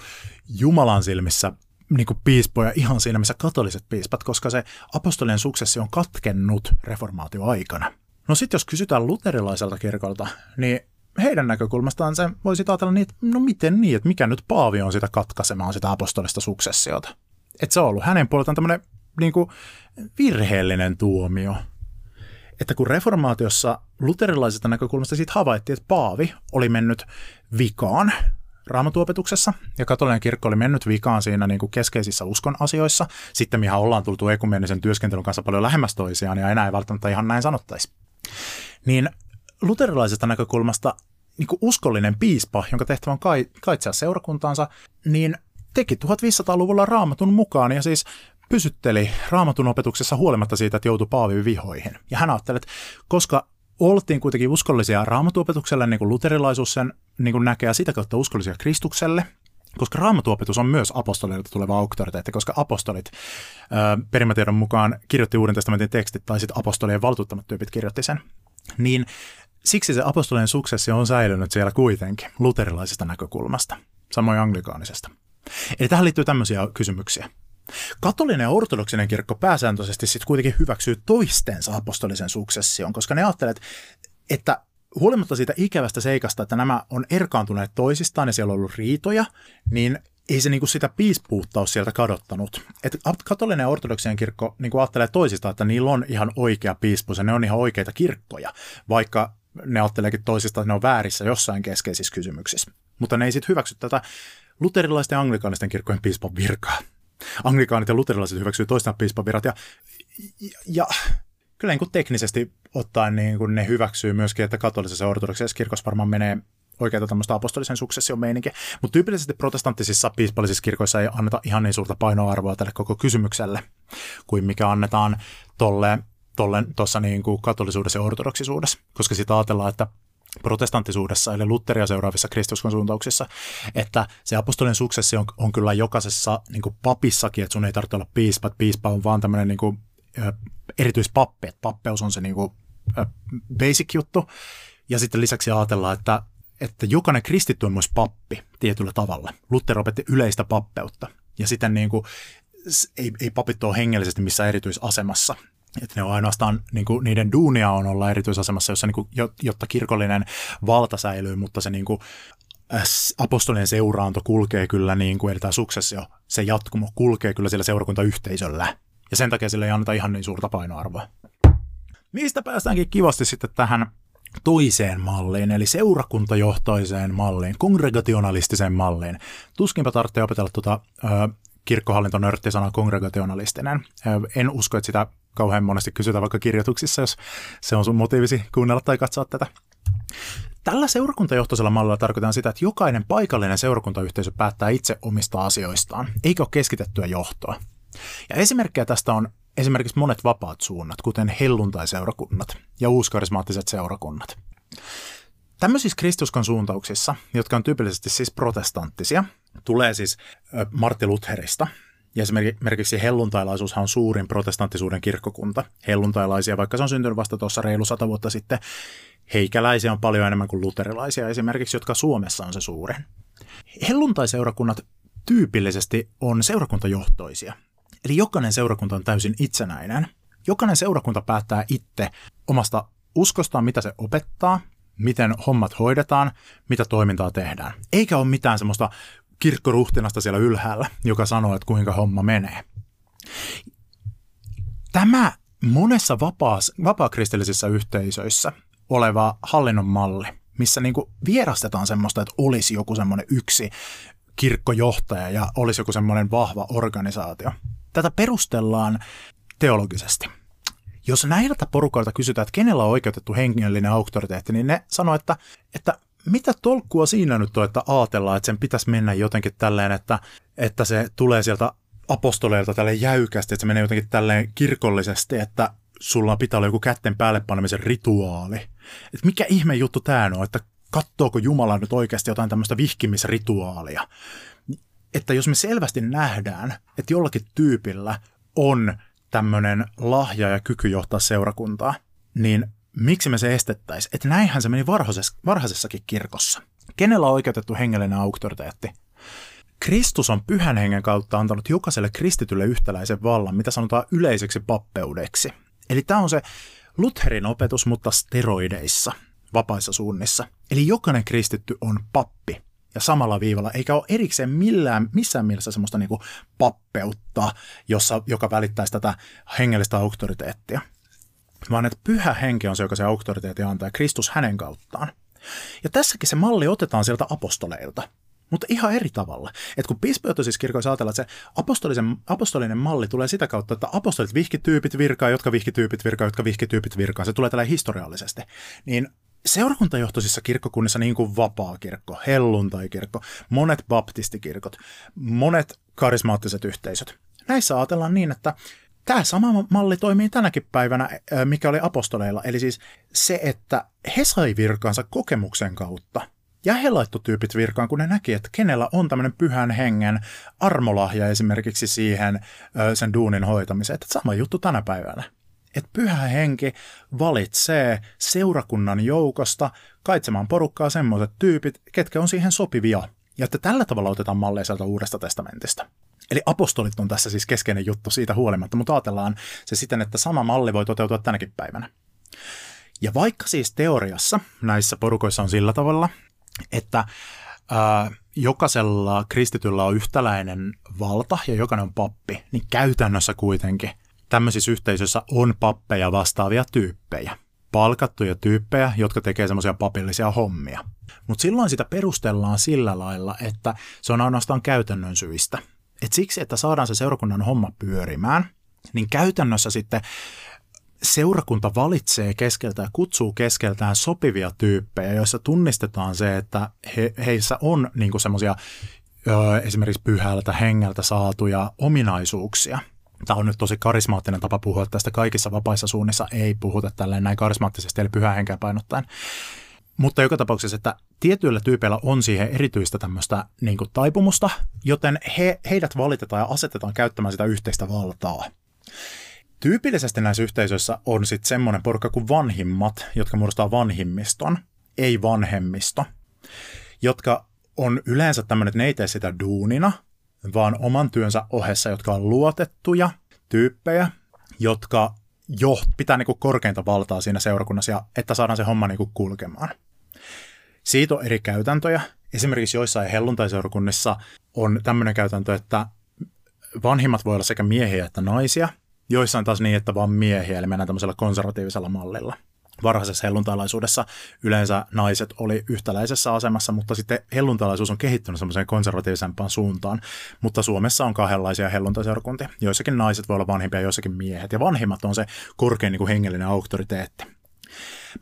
Speaker 1: Jumalan silmissä niin kuin piispoja ihan siinä, missä katoliset piispat, koska se apostolien suksessio on katkennut reformaatioaikana. No sitten jos kysytään luterilaiselta kirkolta, niin heidän näkökulmastaan se voisi ajatella niin, että no miten niin, että mikä nyt Paavi on sitä katkaisemaan sitä apostolista suksessiota. Että se on ollut hänen puoleltaan tämmöinen niin kuin virheellinen tuomio. Että kun reformaatiossa luterilaisesta näkökulmasta siitä havaittiin, että Paavi oli mennyt vikaan raamatuopetuksessa, ja katolinen kirkko oli mennyt vikaan siinä niin kuin keskeisissä uskon asioissa. Sitten mihän ollaan tultu ekumenisen työskentelyn kanssa paljon lähemmäs toisiaan, ja enää ei välttämättä ihan näin sanottaisi. Niin luterilaisesta näkökulmasta niin kuin uskollinen piispa, jonka tehtävä on kai, kaitsea seurakuntaansa, niin teki 1500-luvulla raamatun mukaan ja siis pysytteli raamatun opetuksessa huolimatta siitä, että joutui Paavi vihoihin. Ja hän ajatteli, että koska oltiin kuitenkin uskollisia raamatuopetukselle, niin kuin luterilaisuus sen niin kuin näkee, ja sitä kautta uskollisia Kristukselle, koska raamatuopetus on myös apostolilta tuleva auktoriteetti, koska apostolit ö, perimätiedon mukaan kirjoitti Uuden testamentin tekstit, tai sitten apostolien valtuuttamat tyypit kirjoitti sen, niin siksi se apostolien suksessio on säilynyt siellä kuitenkin luterilaisesta näkökulmasta, samoin anglikaanisesta. Eli tähän liittyy tämmöisiä kysymyksiä. Katolinen ja ortodoksinen kirkko pääsääntöisesti sitten kuitenkin hyväksyy toistensa apostolisen suksession, koska ne ajattelevat, että huolimatta siitä ikävästä seikasta, että nämä on erkaantuneet toisistaan ja siellä on ollut riitoja, niin ei se niinku sitä piispuutta ole sieltä kadottanut. Et katolinen ja ortodoksinen kirkko niinku ajattelee toisistaan, että niillä on ihan oikea piispu, ja ne on ihan oikeita kirkkoja, vaikka ne ajatteleekin toisistaan, että ne on väärissä jossain keskeisissä kysymyksissä. Mutta ne ei sitten hyväksy tätä luterilaisten ja anglikaanisten kirkkojen piispan virkaa. Anglikaanit ja luterilaiset hyväksyy toistaan piispan virat, ja, ja, ja kyllä niin kuin teknisesti ottaen niin kuin ne hyväksyy myöskin, että katolisessa ja ortodoksisessa kirkossa varmaan menee oikeita tämmöistä apostolisen suksession meininkiä. Mutta tyypillisesti protestanttisissa piispallisissa kirkoissa ei anneta ihan niin suurta painoarvoa tälle koko kysymykselle, kuin mikä annetaan tolle tuossa niin kuin katolisuudessa ja ortodoksisuudessa, koska sitä ajatellaan, että protestanttisuudessa eli Lutteria seuraavissa kristuskon suuntauksissa, että se apostolinen suksessi on, on kyllä jokaisessa niin kuin papissakin, että sun ei tarvitse olla piispa, että piispa on vaan tämmöinen niin kuin, erityispappi, että pappeus on se niin kuin, basic juttu, ja sitten lisäksi ajatellaan, että, että jokainen kristitty on myös pappi tietyllä tavalla. Luther opetti yleistä pappeutta, ja sitten niin kuin, ei, ei papit ole hengellisesti missään erityisasemassa, että ne on ainoastaan, niin kuin, niiden duunia on olla erityisasemassa, jossa, niin kuin, jotta kirkollinen valta säilyy, mutta se niin kuin, apostolien seuraanto kulkee kyllä, niin kuin, eli tämä suksessio, se jatkumo kulkee kyllä sillä seurakuntayhteisöllä. Ja sen takia sille ei anneta ihan niin suurta painoarvoa. Mistä päästäänkin kivasti sitten tähän toiseen malliin, eli seurakuntajohtoiseen malliin, kongregationalistiseen malliin. Tuskinpä tarvitsee opetella tuota, ö, kirkkohallintonörttisanaa kongregationalistinen. En usko, että sitä kauhean monesti kysytään vaikka kirjoituksissa, jos se on sun motiivisi kuunnella tai katsoa tätä. Tällä seurakuntajohtoisella mallilla tarkoitetaan sitä, että jokainen paikallinen seurakuntayhteisö päättää itse omista asioistaan, eikä ole keskitettyä johtoa. Ja esimerkkejä tästä on esimerkiksi monet vapaat suunnat, kuten helluntai-seurakunnat ja uuskarismaattiset seurakunnat. Tämmöisissä kristuskon suuntauksissa, jotka on tyypillisesti siis protestanttisia, tulee siis Martti Lutherista, ja esimerkiksi helluntailaisuushan on suurin protestanttisuuden kirkkokunta. Helluntailaisia, vaikka se on syntynyt vasta tuossa reilu sata vuotta sitten, heikäläisiä on paljon enemmän kuin luterilaisia esimerkiksi, jotka Suomessa on se suurin. Helluntaiseurakunnat tyypillisesti on seurakuntajohtoisia. Eli jokainen seurakunta on täysin itsenäinen. Jokainen seurakunta päättää itse omasta uskostaan, mitä se opettaa, miten hommat hoidetaan, mitä toimintaa tehdään. Eikä ole mitään semmoista kirkkoruhtinasta siellä ylhäällä, joka sanoo, että kuinka homma menee. Tämä monessa vapaas, yhteisöissä oleva hallinnon malli, missä niin kuin vierastetaan semmoista, että olisi joku semmoinen yksi kirkkojohtaja ja olisi joku semmoinen vahva organisaatio. tätä perustellaan teologisesti. Jos näiltä porukoilta kysytään, että kenellä on oikeutettu hengellinen auktoriteetti, niin ne sanoo, että, että mitä tolkkua siinä nyt on, että ajatellaan, että sen pitäisi mennä jotenkin tälleen, että, että se tulee sieltä apostoleilta tälle jäykästi, että se menee jotenkin tälleen kirkollisesti, että sulla pitää olla joku kätten päälle panemisen rituaali. Että mikä ihme juttu tämä on, että kattooko Jumala nyt oikeasti jotain tämmöistä vihkimisrituaalia. Että jos me selvästi nähdään, että jollakin tyypillä on tämmöinen lahja ja kyky johtaa seurakuntaa, niin miksi me se estettäisiin? Että näinhän se meni varhaisessa, varhaisessakin kirkossa. Kenellä on oikeutettu hengellinen auktoriteetti? Kristus on pyhän hengen kautta antanut jokaiselle kristitylle yhtäläisen vallan, mitä sanotaan yleiseksi pappeudeksi. Eli tämä on se Lutherin opetus, mutta steroideissa, vapaissa suunnissa. Eli jokainen kristitty on pappi ja samalla viivalla, eikä ole erikseen millään, missään mielessä semmoista niin pappeutta, jossa, joka välittäisi tätä hengellistä auktoriteettia. Vaan että pyhä henki on se, joka se auktoriteetti antaa, Kristus hänen kauttaan. Ja tässäkin se malli otetaan sieltä apostoleilta. Mutta ihan eri tavalla. Et kun piispajohtoisissa kirkoissa ajatellaan, että se apostolisen, apostolinen malli tulee sitä kautta, että apostolit vihkityypit virkaa, jotka vihkityypit virkaa, jotka vihkityypit virkaa. Se tulee tällä historiallisesti. Niin seurakuntajohtoisissa kirkkokunnissa, niin kuin vapaa-kirkko, helluntai-kirkko, monet baptistikirkot, monet karismaattiset yhteisöt, näissä ajatellaan niin, että tämä sama malli toimii tänäkin päivänä, mikä oli apostoleilla. Eli siis se, että he sai virkaansa kokemuksen kautta – ja he laittoi tyypit virkaan, kun ne näki, että kenellä on tämmöinen pyhän hengen armolahja esimerkiksi siihen sen duunin hoitamiseen. Että sama juttu tänä päivänä. Että pyhä henki valitsee seurakunnan joukosta kaitsemaan porukkaa semmoiset tyypit, ketkä on siihen sopivia. Ja että tällä tavalla otetaan malleja sieltä uudesta testamentista. Eli apostolit on tässä siis keskeinen juttu siitä huolimatta, mutta ajatellaan se siten, että sama malli voi toteutua tänäkin päivänä. Ja vaikka siis teoriassa näissä porukoissa on sillä tavalla, että ää, jokaisella kristityllä on yhtäläinen valta ja jokainen on pappi, niin käytännössä kuitenkin tämmöisissä yhteisöissä on pappeja vastaavia tyyppejä. Palkattuja tyyppejä, jotka tekee semmoisia papillisia hommia. Mutta silloin sitä perustellaan sillä lailla, että se on ainoastaan käytännön syistä. Et siksi, että saadaan se seurakunnan homma pyörimään, niin käytännössä sitten seurakunta valitsee keskeltä ja kutsuu keskeltään sopivia tyyppejä, joissa tunnistetaan se, että he, heissä on niin semmoisia esimerkiksi pyhältä hengeltä saatuja ominaisuuksia. Tämä on nyt tosi karismaattinen tapa puhua tästä kaikissa vapaissa suunnissa, ei puhuta tälleen näin karismaattisesti, eli pyhää henkeä painottaen. Mutta joka tapauksessa, että tietyillä tyypeillä on siihen erityistä tämmöistä niin taipumusta, joten he, heidät valitetaan ja asetetaan käyttämään sitä yhteistä valtaa. Tyypillisesti näissä yhteisöissä on sitten semmoinen porukka kuin vanhimmat, jotka muodostaa vanhimmiston, ei vanhemmisto, jotka on yleensä tämmöinen, että ne ei tee sitä duunina, vaan oman työnsä ohessa, jotka on luotettuja tyyppejä, jotka jo pitää niin kuin korkeinta valtaa siinä seurakunnassa, ja että saadaan se homma niin kuin kulkemaan. Siitä on eri käytäntöjä. Esimerkiksi joissain helluntaiseurakunnissa on tämmöinen käytäntö, että vanhimmat voi olla sekä miehiä että naisia – Joissain taas niin, että vaan miehiä, eli mennään tämmöisellä konservatiivisella mallilla. Varhaisessa helluntalaisuudessa yleensä naiset oli yhtäläisessä asemassa, mutta sitten helluntalaisuus on kehittynyt semmoiseen konservatiivisempaan suuntaan. Mutta Suomessa on kahdenlaisia helluntaiseurakuntia. Joissakin naiset voi olla vanhimpia, joissakin miehet. Ja vanhimmat on se korkein niin kuin hengellinen auktoriteetti.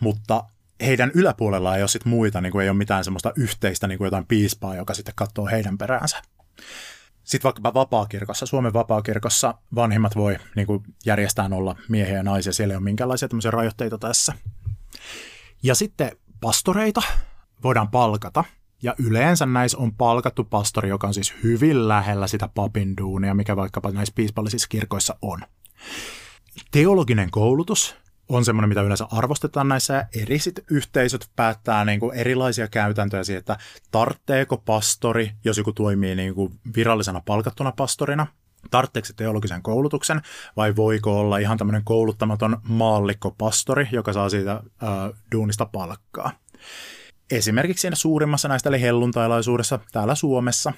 Speaker 1: Mutta heidän yläpuolella ei ole sit muita, niin kuin ei ole mitään semmoista yhteistä niin kuin jotain piispaa, joka sitten katsoo heidän peräänsä. Sitten vaikkapa vapaakirkossa, Suomen vapaakirkossa vanhimmat voi niin kuin järjestää olla miehiä ja naisia, siellä ei ole minkäänlaisia tämmöisiä rajoitteita tässä. Ja sitten pastoreita voidaan palkata, ja yleensä näissä on palkattu pastori, joka on siis hyvin lähellä sitä papin duunia, mikä vaikkapa näissä piispallisissa kirkoissa on. Teologinen koulutus on semmoinen, mitä yleensä arvostetaan näissä eri sit yhteisöt päättää niin kuin erilaisia käytäntöjä siitä, että tartteeko pastori, jos joku toimii niin kuin virallisena palkattuna pastorina, tartteeko se teologisen koulutuksen vai voiko olla ihan tämmöinen kouluttamaton maallikko-pastori, joka saa siitä ää, duunista palkkaa. Esimerkiksi siinä suurimmassa näistä eli helluntailaisuudessa täällä Suomessa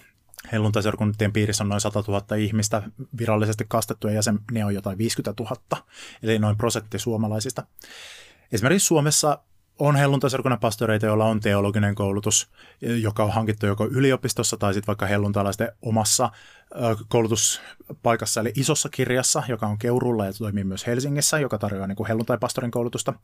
Speaker 1: Helluntaiseurakuntien piirissä on noin 100 000 ihmistä, virallisesti kastettuja jäseniä on jotain 50 000, eli noin prosentti suomalaisista. Esimerkiksi Suomessa on helluntaiseurakunnan pastoreita, joilla on teologinen koulutus, joka on hankittu joko yliopistossa tai sitten vaikka helluntalaisten omassa koulutuspaikassa, eli isossa kirjassa, joka on Keurulla ja toimii myös Helsingissä, joka tarjoaa niin kuin helluntaipastorin koulutusta.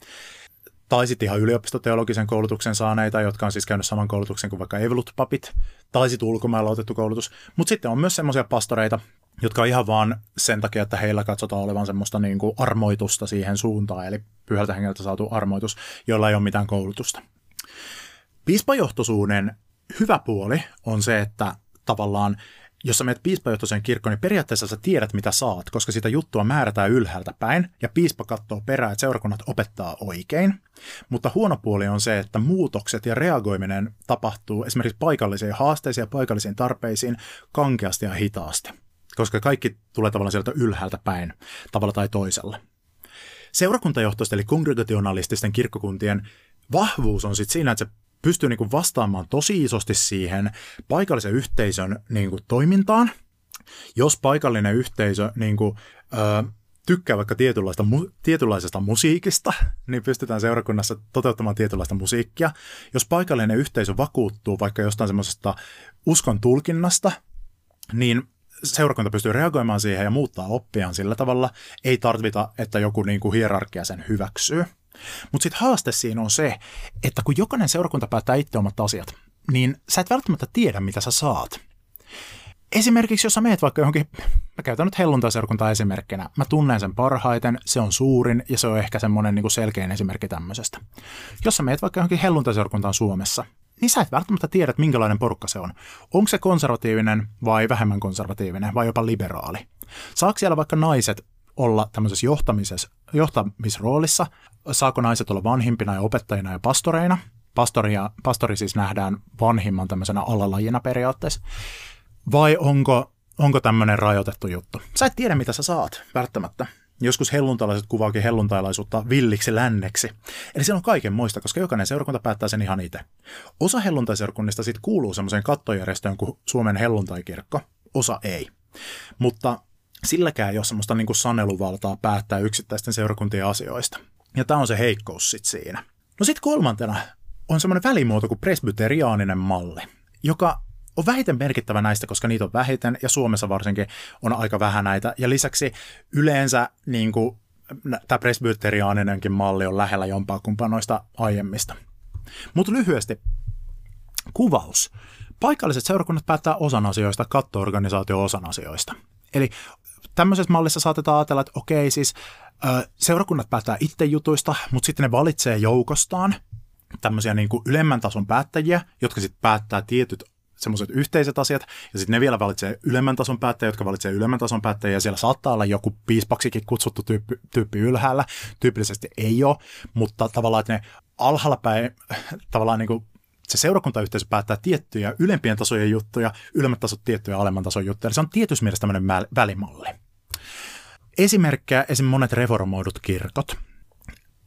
Speaker 1: Tai sitten ihan yliopistoteologisen koulutuksen saaneita, jotka on siis käynyt saman koulutuksen kuin vaikka Evolut-papit, tai sitten ulkomailla otettu koulutus. Mutta sitten on myös semmoisia pastoreita, jotka on ihan vaan sen takia, että heillä katsotaan olevan semmoista niin kuin armoitusta siihen suuntaan, eli pyhältä hengeltä saatu armoitus, jolla ei ole mitään koulutusta. Piispajohtoisuuden hyvä puoli on se, että tavallaan jos sä menet piispajohtoiseen kirkkoon, niin periaatteessa sä tiedät, mitä saat, koska sitä juttua määrätään ylhäältä päin, ja piispa katsoo perään, että seurakunnat opettaa oikein. Mutta huono puoli on se, että muutokset ja reagoiminen tapahtuu esimerkiksi paikallisiin haasteisiin ja paikallisiin tarpeisiin kankeasti ja hitaasti, koska kaikki tulee tavallaan sieltä ylhäältä päin, tavalla tai toisella. Seurakuntajohtoisten eli kongregationalististen kirkkokuntien vahvuus on sitten siinä, että se pystyy niin kuin vastaamaan tosi isosti siihen paikallisen yhteisön niin kuin toimintaan. Jos paikallinen yhteisö niin kuin, ö, tykkää vaikka tietynlaista, tietynlaisesta musiikista, niin pystytään seurakunnassa toteuttamaan tietynlaista musiikkia. Jos paikallinen yhteisö vakuuttuu vaikka jostain semmoisesta uskon tulkinnasta, niin seurakunta pystyy reagoimaan siihen ja muuttaa oppiaan sillä tavalla. Ei tarvita, että joku niin kuin hierarkia sen hyväksyy. Mutta sitten haaste siinä on se, että kun jokainen seurakunta päättää itse omat asiat, niin sä et välttämättä tiedä, mitä sä saat. Esimerkiksi jos sä meet vaikka johonkin, mä käytän nyt helluntaiseurakuntaa esimerkkinä, mä tunnen sen parhaiten, se on suurin ja se on ehkä semmoinen niin selkein esimerkki tämmöisestä. Jos sä meet vaikka johonkin helluntaiseurakuntaan Suomessa, niin sä et välttämättä tiedä, että minkälainen porukka se on. Onko se konservatiivinen vai vähemmän konservatiivinen vai jopa liberaali? Saako siellä vaikka naiset olla tämmöisessä johtamisessa, johtamisroolissa? Saako naiset olla vanhimpina ja opettajina ja pastoreina? Pastori, ja, pastori siis nähdään vanhimman tämmöisenä alalajina periaatteessa. Vai onko, onko tämmöinen rajoitettu juttu? Sä et tiedä, mitä sä saat välttämättä. Joskus helluntalaiset kuvaakin helluntailaisuutta villiksi länneksi. Eli se on kaiken muista, koska jokainen seurakunta päättää sen ihan itse. Osa helluntaiseurakunnista sitten kuuluu semmoiseen kattojärjestöön kuin Suomen helluntaikirkko, osa ei. Mutta silläkään ei ole semmoista niin kuin saneluvaltaa päättää yksittäisten seurakuntien asioista. Ja tämä on se heikkous sitten siinä. No sitten kolmantena on semmoinen välimuoto kuin presbyteriaaninen malli, joka on vähiten merkittävä näistä, koska niitä on vähiten ja Suomessa varsinkin on aika vähän näitä. Ja lisäksi yleensä niin kuin, tämä presbyteriaaninenkin malli on lähellä jompaa kumpaa noista aiemmista. Mutta lyhyesti, kuvaus. Paikalliset seurakunnat päättää osan asioista, kattoorganisaatio osan asioista. Eli tämmöisessä mallissa saatetaan ajatella, että okei, siis seurakunnat päättää itse jutuista, mutta sitten ne valitsee joukostaan tämmöisiä niin kuin ylemmän tason päättäjiä, jotka sitten päättää tietyt semmoiset yhteiset asiat, ja sitten ne vielä valitsee ylemmän tason päättäjiä, jotka valitsee ylemmän tason päättäjiä, ja siellä saattaa olla joku piispaksikin kutsuttu tyyppi, tyyppi ylhäällä, tyypillisesti ei ole, mutta tavallaan, että ne alhaalla päin, tavallaan niin kuin se seurakuntayhteisö päättää tiettyjä ylempien tasojen juttuja, ylemmät tasot tiettyjä alemman tason juttuja, eli se on tietyssä mielessä tämmöinen välimalli. Esimerkkejä esim. monet reformoidut kirkot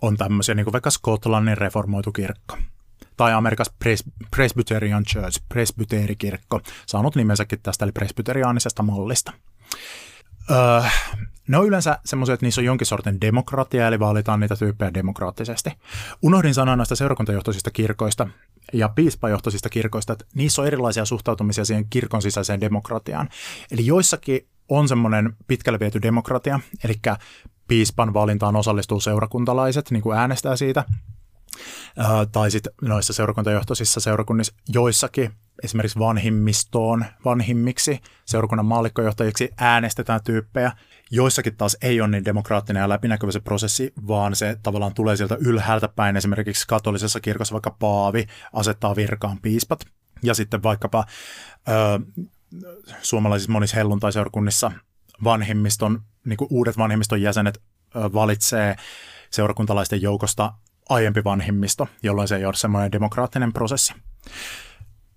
Speaker 1: on tämmöisiä, niin kuin vaikka Skotlannin reformoitu kirkko tai Amerikassa Pres- Presbyterian Church, presbyteerikirkko, saanut nimensäkin tästä eli presbyteriaanisesta mallista. Öö, ne on yleensä semmoisia, että niissä on jonkin sortin demokratia, eli vaalitaan niitä tyyppejä demokraattisesti. Unohdin sanoa näistä seurakuntajohtoisista kirkoista ja piispajohtoisista kirkoista, että niissä on erilaisia suhtautumisia siihen kirkon sisäiseen demokratiaan. Eli joissakin on semmoinen pitkälle viety demokratia, eli piispan valintaan osallistuu seurakuntalaiset, niin kuin äänestää siitä, tai sitten noissa seurakuntajohtoisissa seurakunnissa joissakin esimerkiksi vanhimmistoon, vanhimmiksi seurakunnan maallikkojohtajiksi äänestetään tyyppejä. Joissakin taas ei ole niin demokraattinen ja läpinäkyvä se prosessi, vaan se tavallaan tulee sieltä ylhäältä päin. Esimerkiksi katolisessa kirkossa vaikka paavi asettaa virkaan piispat. Ja sitten vaikkapa ö, suomalaisissa monissa helluntaiseurakunnissa vanhimmiston, niin kuin uudet vanhimmiston jäsenet valitsee seurakuntalaisten joukosta aiempi vanhimmisto, jolloin se ei ole semmoinen demokraattinen prosessi.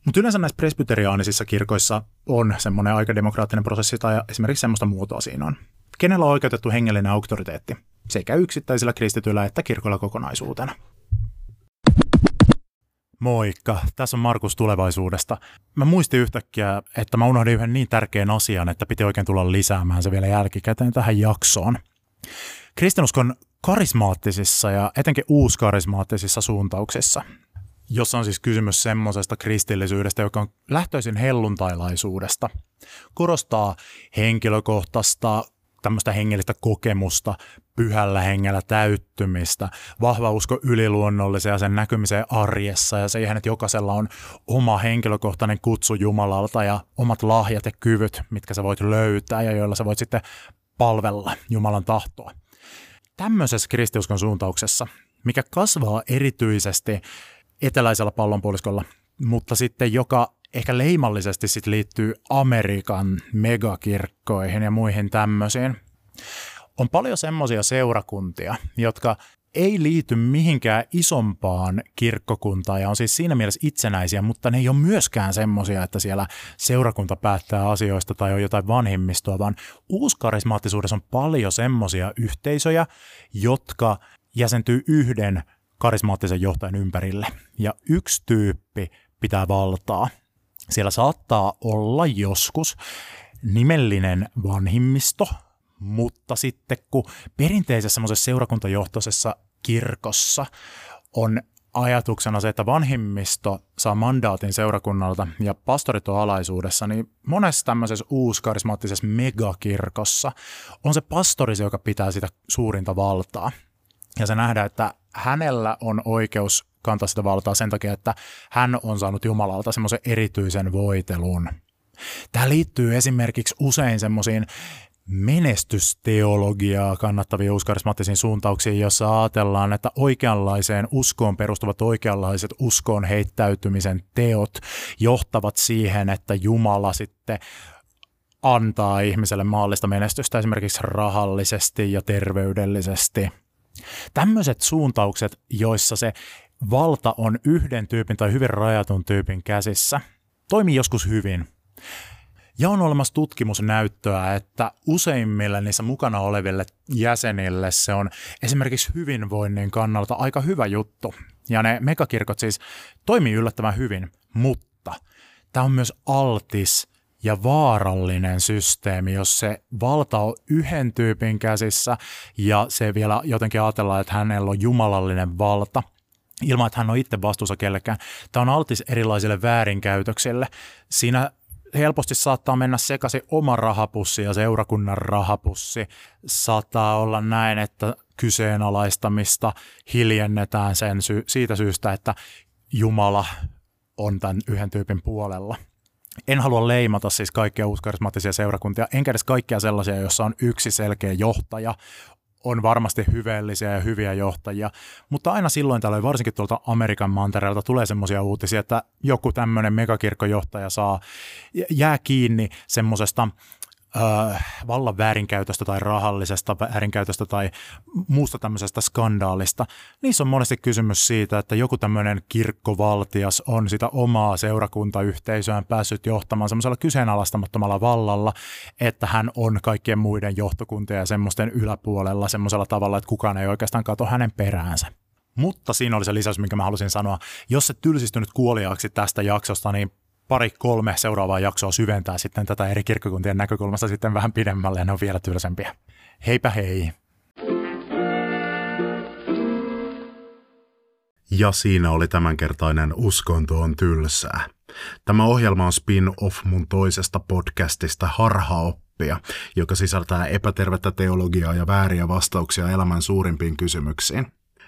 Speaker 1: Mutta yleensä näissä presbyteriaanisissa kirkoissa on semmoinen aika demokraattinen prosessi tai esimerkiksi semmoista muotoa siinä on. Kenellä on oikeutettu hengellinen auktoriteetti? Sekä yksittäisillä kristityillä että kirkolla kokonaisuutena. Moikka, tässä on Markus tulevaisuudesta. Mä muistin yhtäkkiä, että mä unohdin yhden niin tärkeän asian, että piti oikein tulla lisäämään se vielä jälkikäteen tähän jaksoon. Kristinuskon karismaattisissa ja etenkin uuskarismaattisissa suuntauksissa, jossa on siis kysymys semmoisesta kristillisyydestä, joka on lähtöisin helluntailaisuudesta. Korostaa henkilökohtaista tämmöistä hengellistä kokemusta, pyhällä hengellä täyttymistä, vahva usko yliluonnolliseen ja sen näkymiseen arjessa ja siihen, että jokaisella on oma henkilökohtainen kutsu Jumalalta ja omat lahjat ja kyvyt, mitkä sä voit löytää ja joilla sä voit sitten palvella Jumalan tahtoa. Tämmöisessä kristiuskon suuntauksessa, mikä kasvaa erityisesti eteläisellä pallonpuoliskolla, mutta sitten joka ehkä leimallisesti sit liittyy Amerikan megakirkkoihin ja muihin tämmöisiin. On paljon semmoisia seurakuntia, jotka ei liity mihinkään isompaan kirkkokuntaan ja on siis siinä mielessä itsenäisiä, mutta ne ei ole myöskään semmoisia, että siellä seurakunta päättää asioista tai on jotain vanhimmistoa, vaan uuskarismaattisuudessa on paljon semmoisia yhteisöjä, jotka jäsentyy yhden karismaattisen johtajan ympärille. Ja yksi tyyppi pitää valtaa. Siellä saattaa olla joskus nimellinen vanhimmisto, mutta sitten kun perinteisessä semmoisessa seurakuntajohtoisessa kirkossa on ajatuksena se, että vanhimmisto saa mandaatin seurakunnalta ja pastorit on alaisuudessa, niin monessa tämmöisessä uuskarismaattisessa megakirkossa on se pastori joka pitää sitä suurinta valtaa. Ja se nähdään, että hänellä on oikeus kantaa sitä valtaa sen takia, että hän on saanut Jumalalta semmoisen erityisen voitelun. Tämä liittyy esimerkiksi usein semmoisiin menestysteologiaa kannattavia uskarismaattisiin suuntauksiin, jossa ajatellaan, että oikeanlaiseen uskoon perustuvat oikeanlaiset uskoon heittäytymisen teot johtavat siihen, että Jumala sitten antaa ihmiselle maallista menestystä esimerkiksi rahallisesti ja terveydellisesti. Tämmöiset suuntaukset, joissa se valta on yhden tyypin tai hyvin rajatun tyypin käsissä, toimii joskus hyvin. Ja on olemassa tutkimusnäyttöä, että useimmille niissä mukana oleville jäsenille se on esimerkiksi hyvinvoinnin kannalta aika hyvä juttu. Ja ne megakirkot siis toimii yllättävän hyvin, mutta tämä on myös altis ja vaarallinen systeemi, jos se valta on yhden tyypin käsissä ja se vielä jotenkin ajatellaan, että hänellä on jumalallinen valta – ilman, että hän on itse vastuussa kellekään. Tämä on altis erilaisille väärinkäytöksille. Siinä helposti saattaa mennä sekaisin oma rahapussi ja seurakunnan rahapussi. Saattaa olla näin, että kyseenalaistamista hiljennetään sen sy- siitä syystä, että Jumala on tämän yhden tyypin puolella. En halua leimata siis kaikkia uuskarismaattisia seurakuntia, enkä edes kaikkia sellaisia, joissa on yksi selkeä johtaja, on varmasti hyveellisiä ja hyviä johtajia, mutta aina silloin tällöin, varsinkin tuolta Amerikan mantereelta, tulee semmoisia uutisia, että joku tämmöinen megakirkkojohtaja saa, jää kiinni semmoisesta vallan väärinkäytöstä tai rahallisesta väärinkäytöstä tai muusta tämmöisestä skandaalista. Niissä on monesti kysymys siitä, että joku tämmöinen kirkkovaltias on sitä omaa seurakuntayhteisöään päässyt johtamaan semmoisella kyseenalaistamattomalla vallalla, että hän on kaikkien muiden johtokuntien ja semmoisten yläpuolella semmoisella tavalla, että kukaan ei oikeastaan kato hänen peräänsä. Mutta siinä oli se lisäys, minkä mä halusin sanoa. Jos et tylsistynyt kuoliaaksi tästä jaksosta, niin pari-kolme seuraavaa jaksoa syventää sitten tätä eri kirkkokuntien näkökulmasta sitten vähän pidemmälle ja ne on vielä tylsempiä. Heipä hei!
Speaker 2: Ja siinä oli tämänkertainen Uskonto on tylsää. Tämä ohjelma on spin-off mun toisesta podcastista Harhaoppia, joka sisältää epätervettä teologiaa ja vääriä vastauksia elämän suurimpiin kysymyksiin.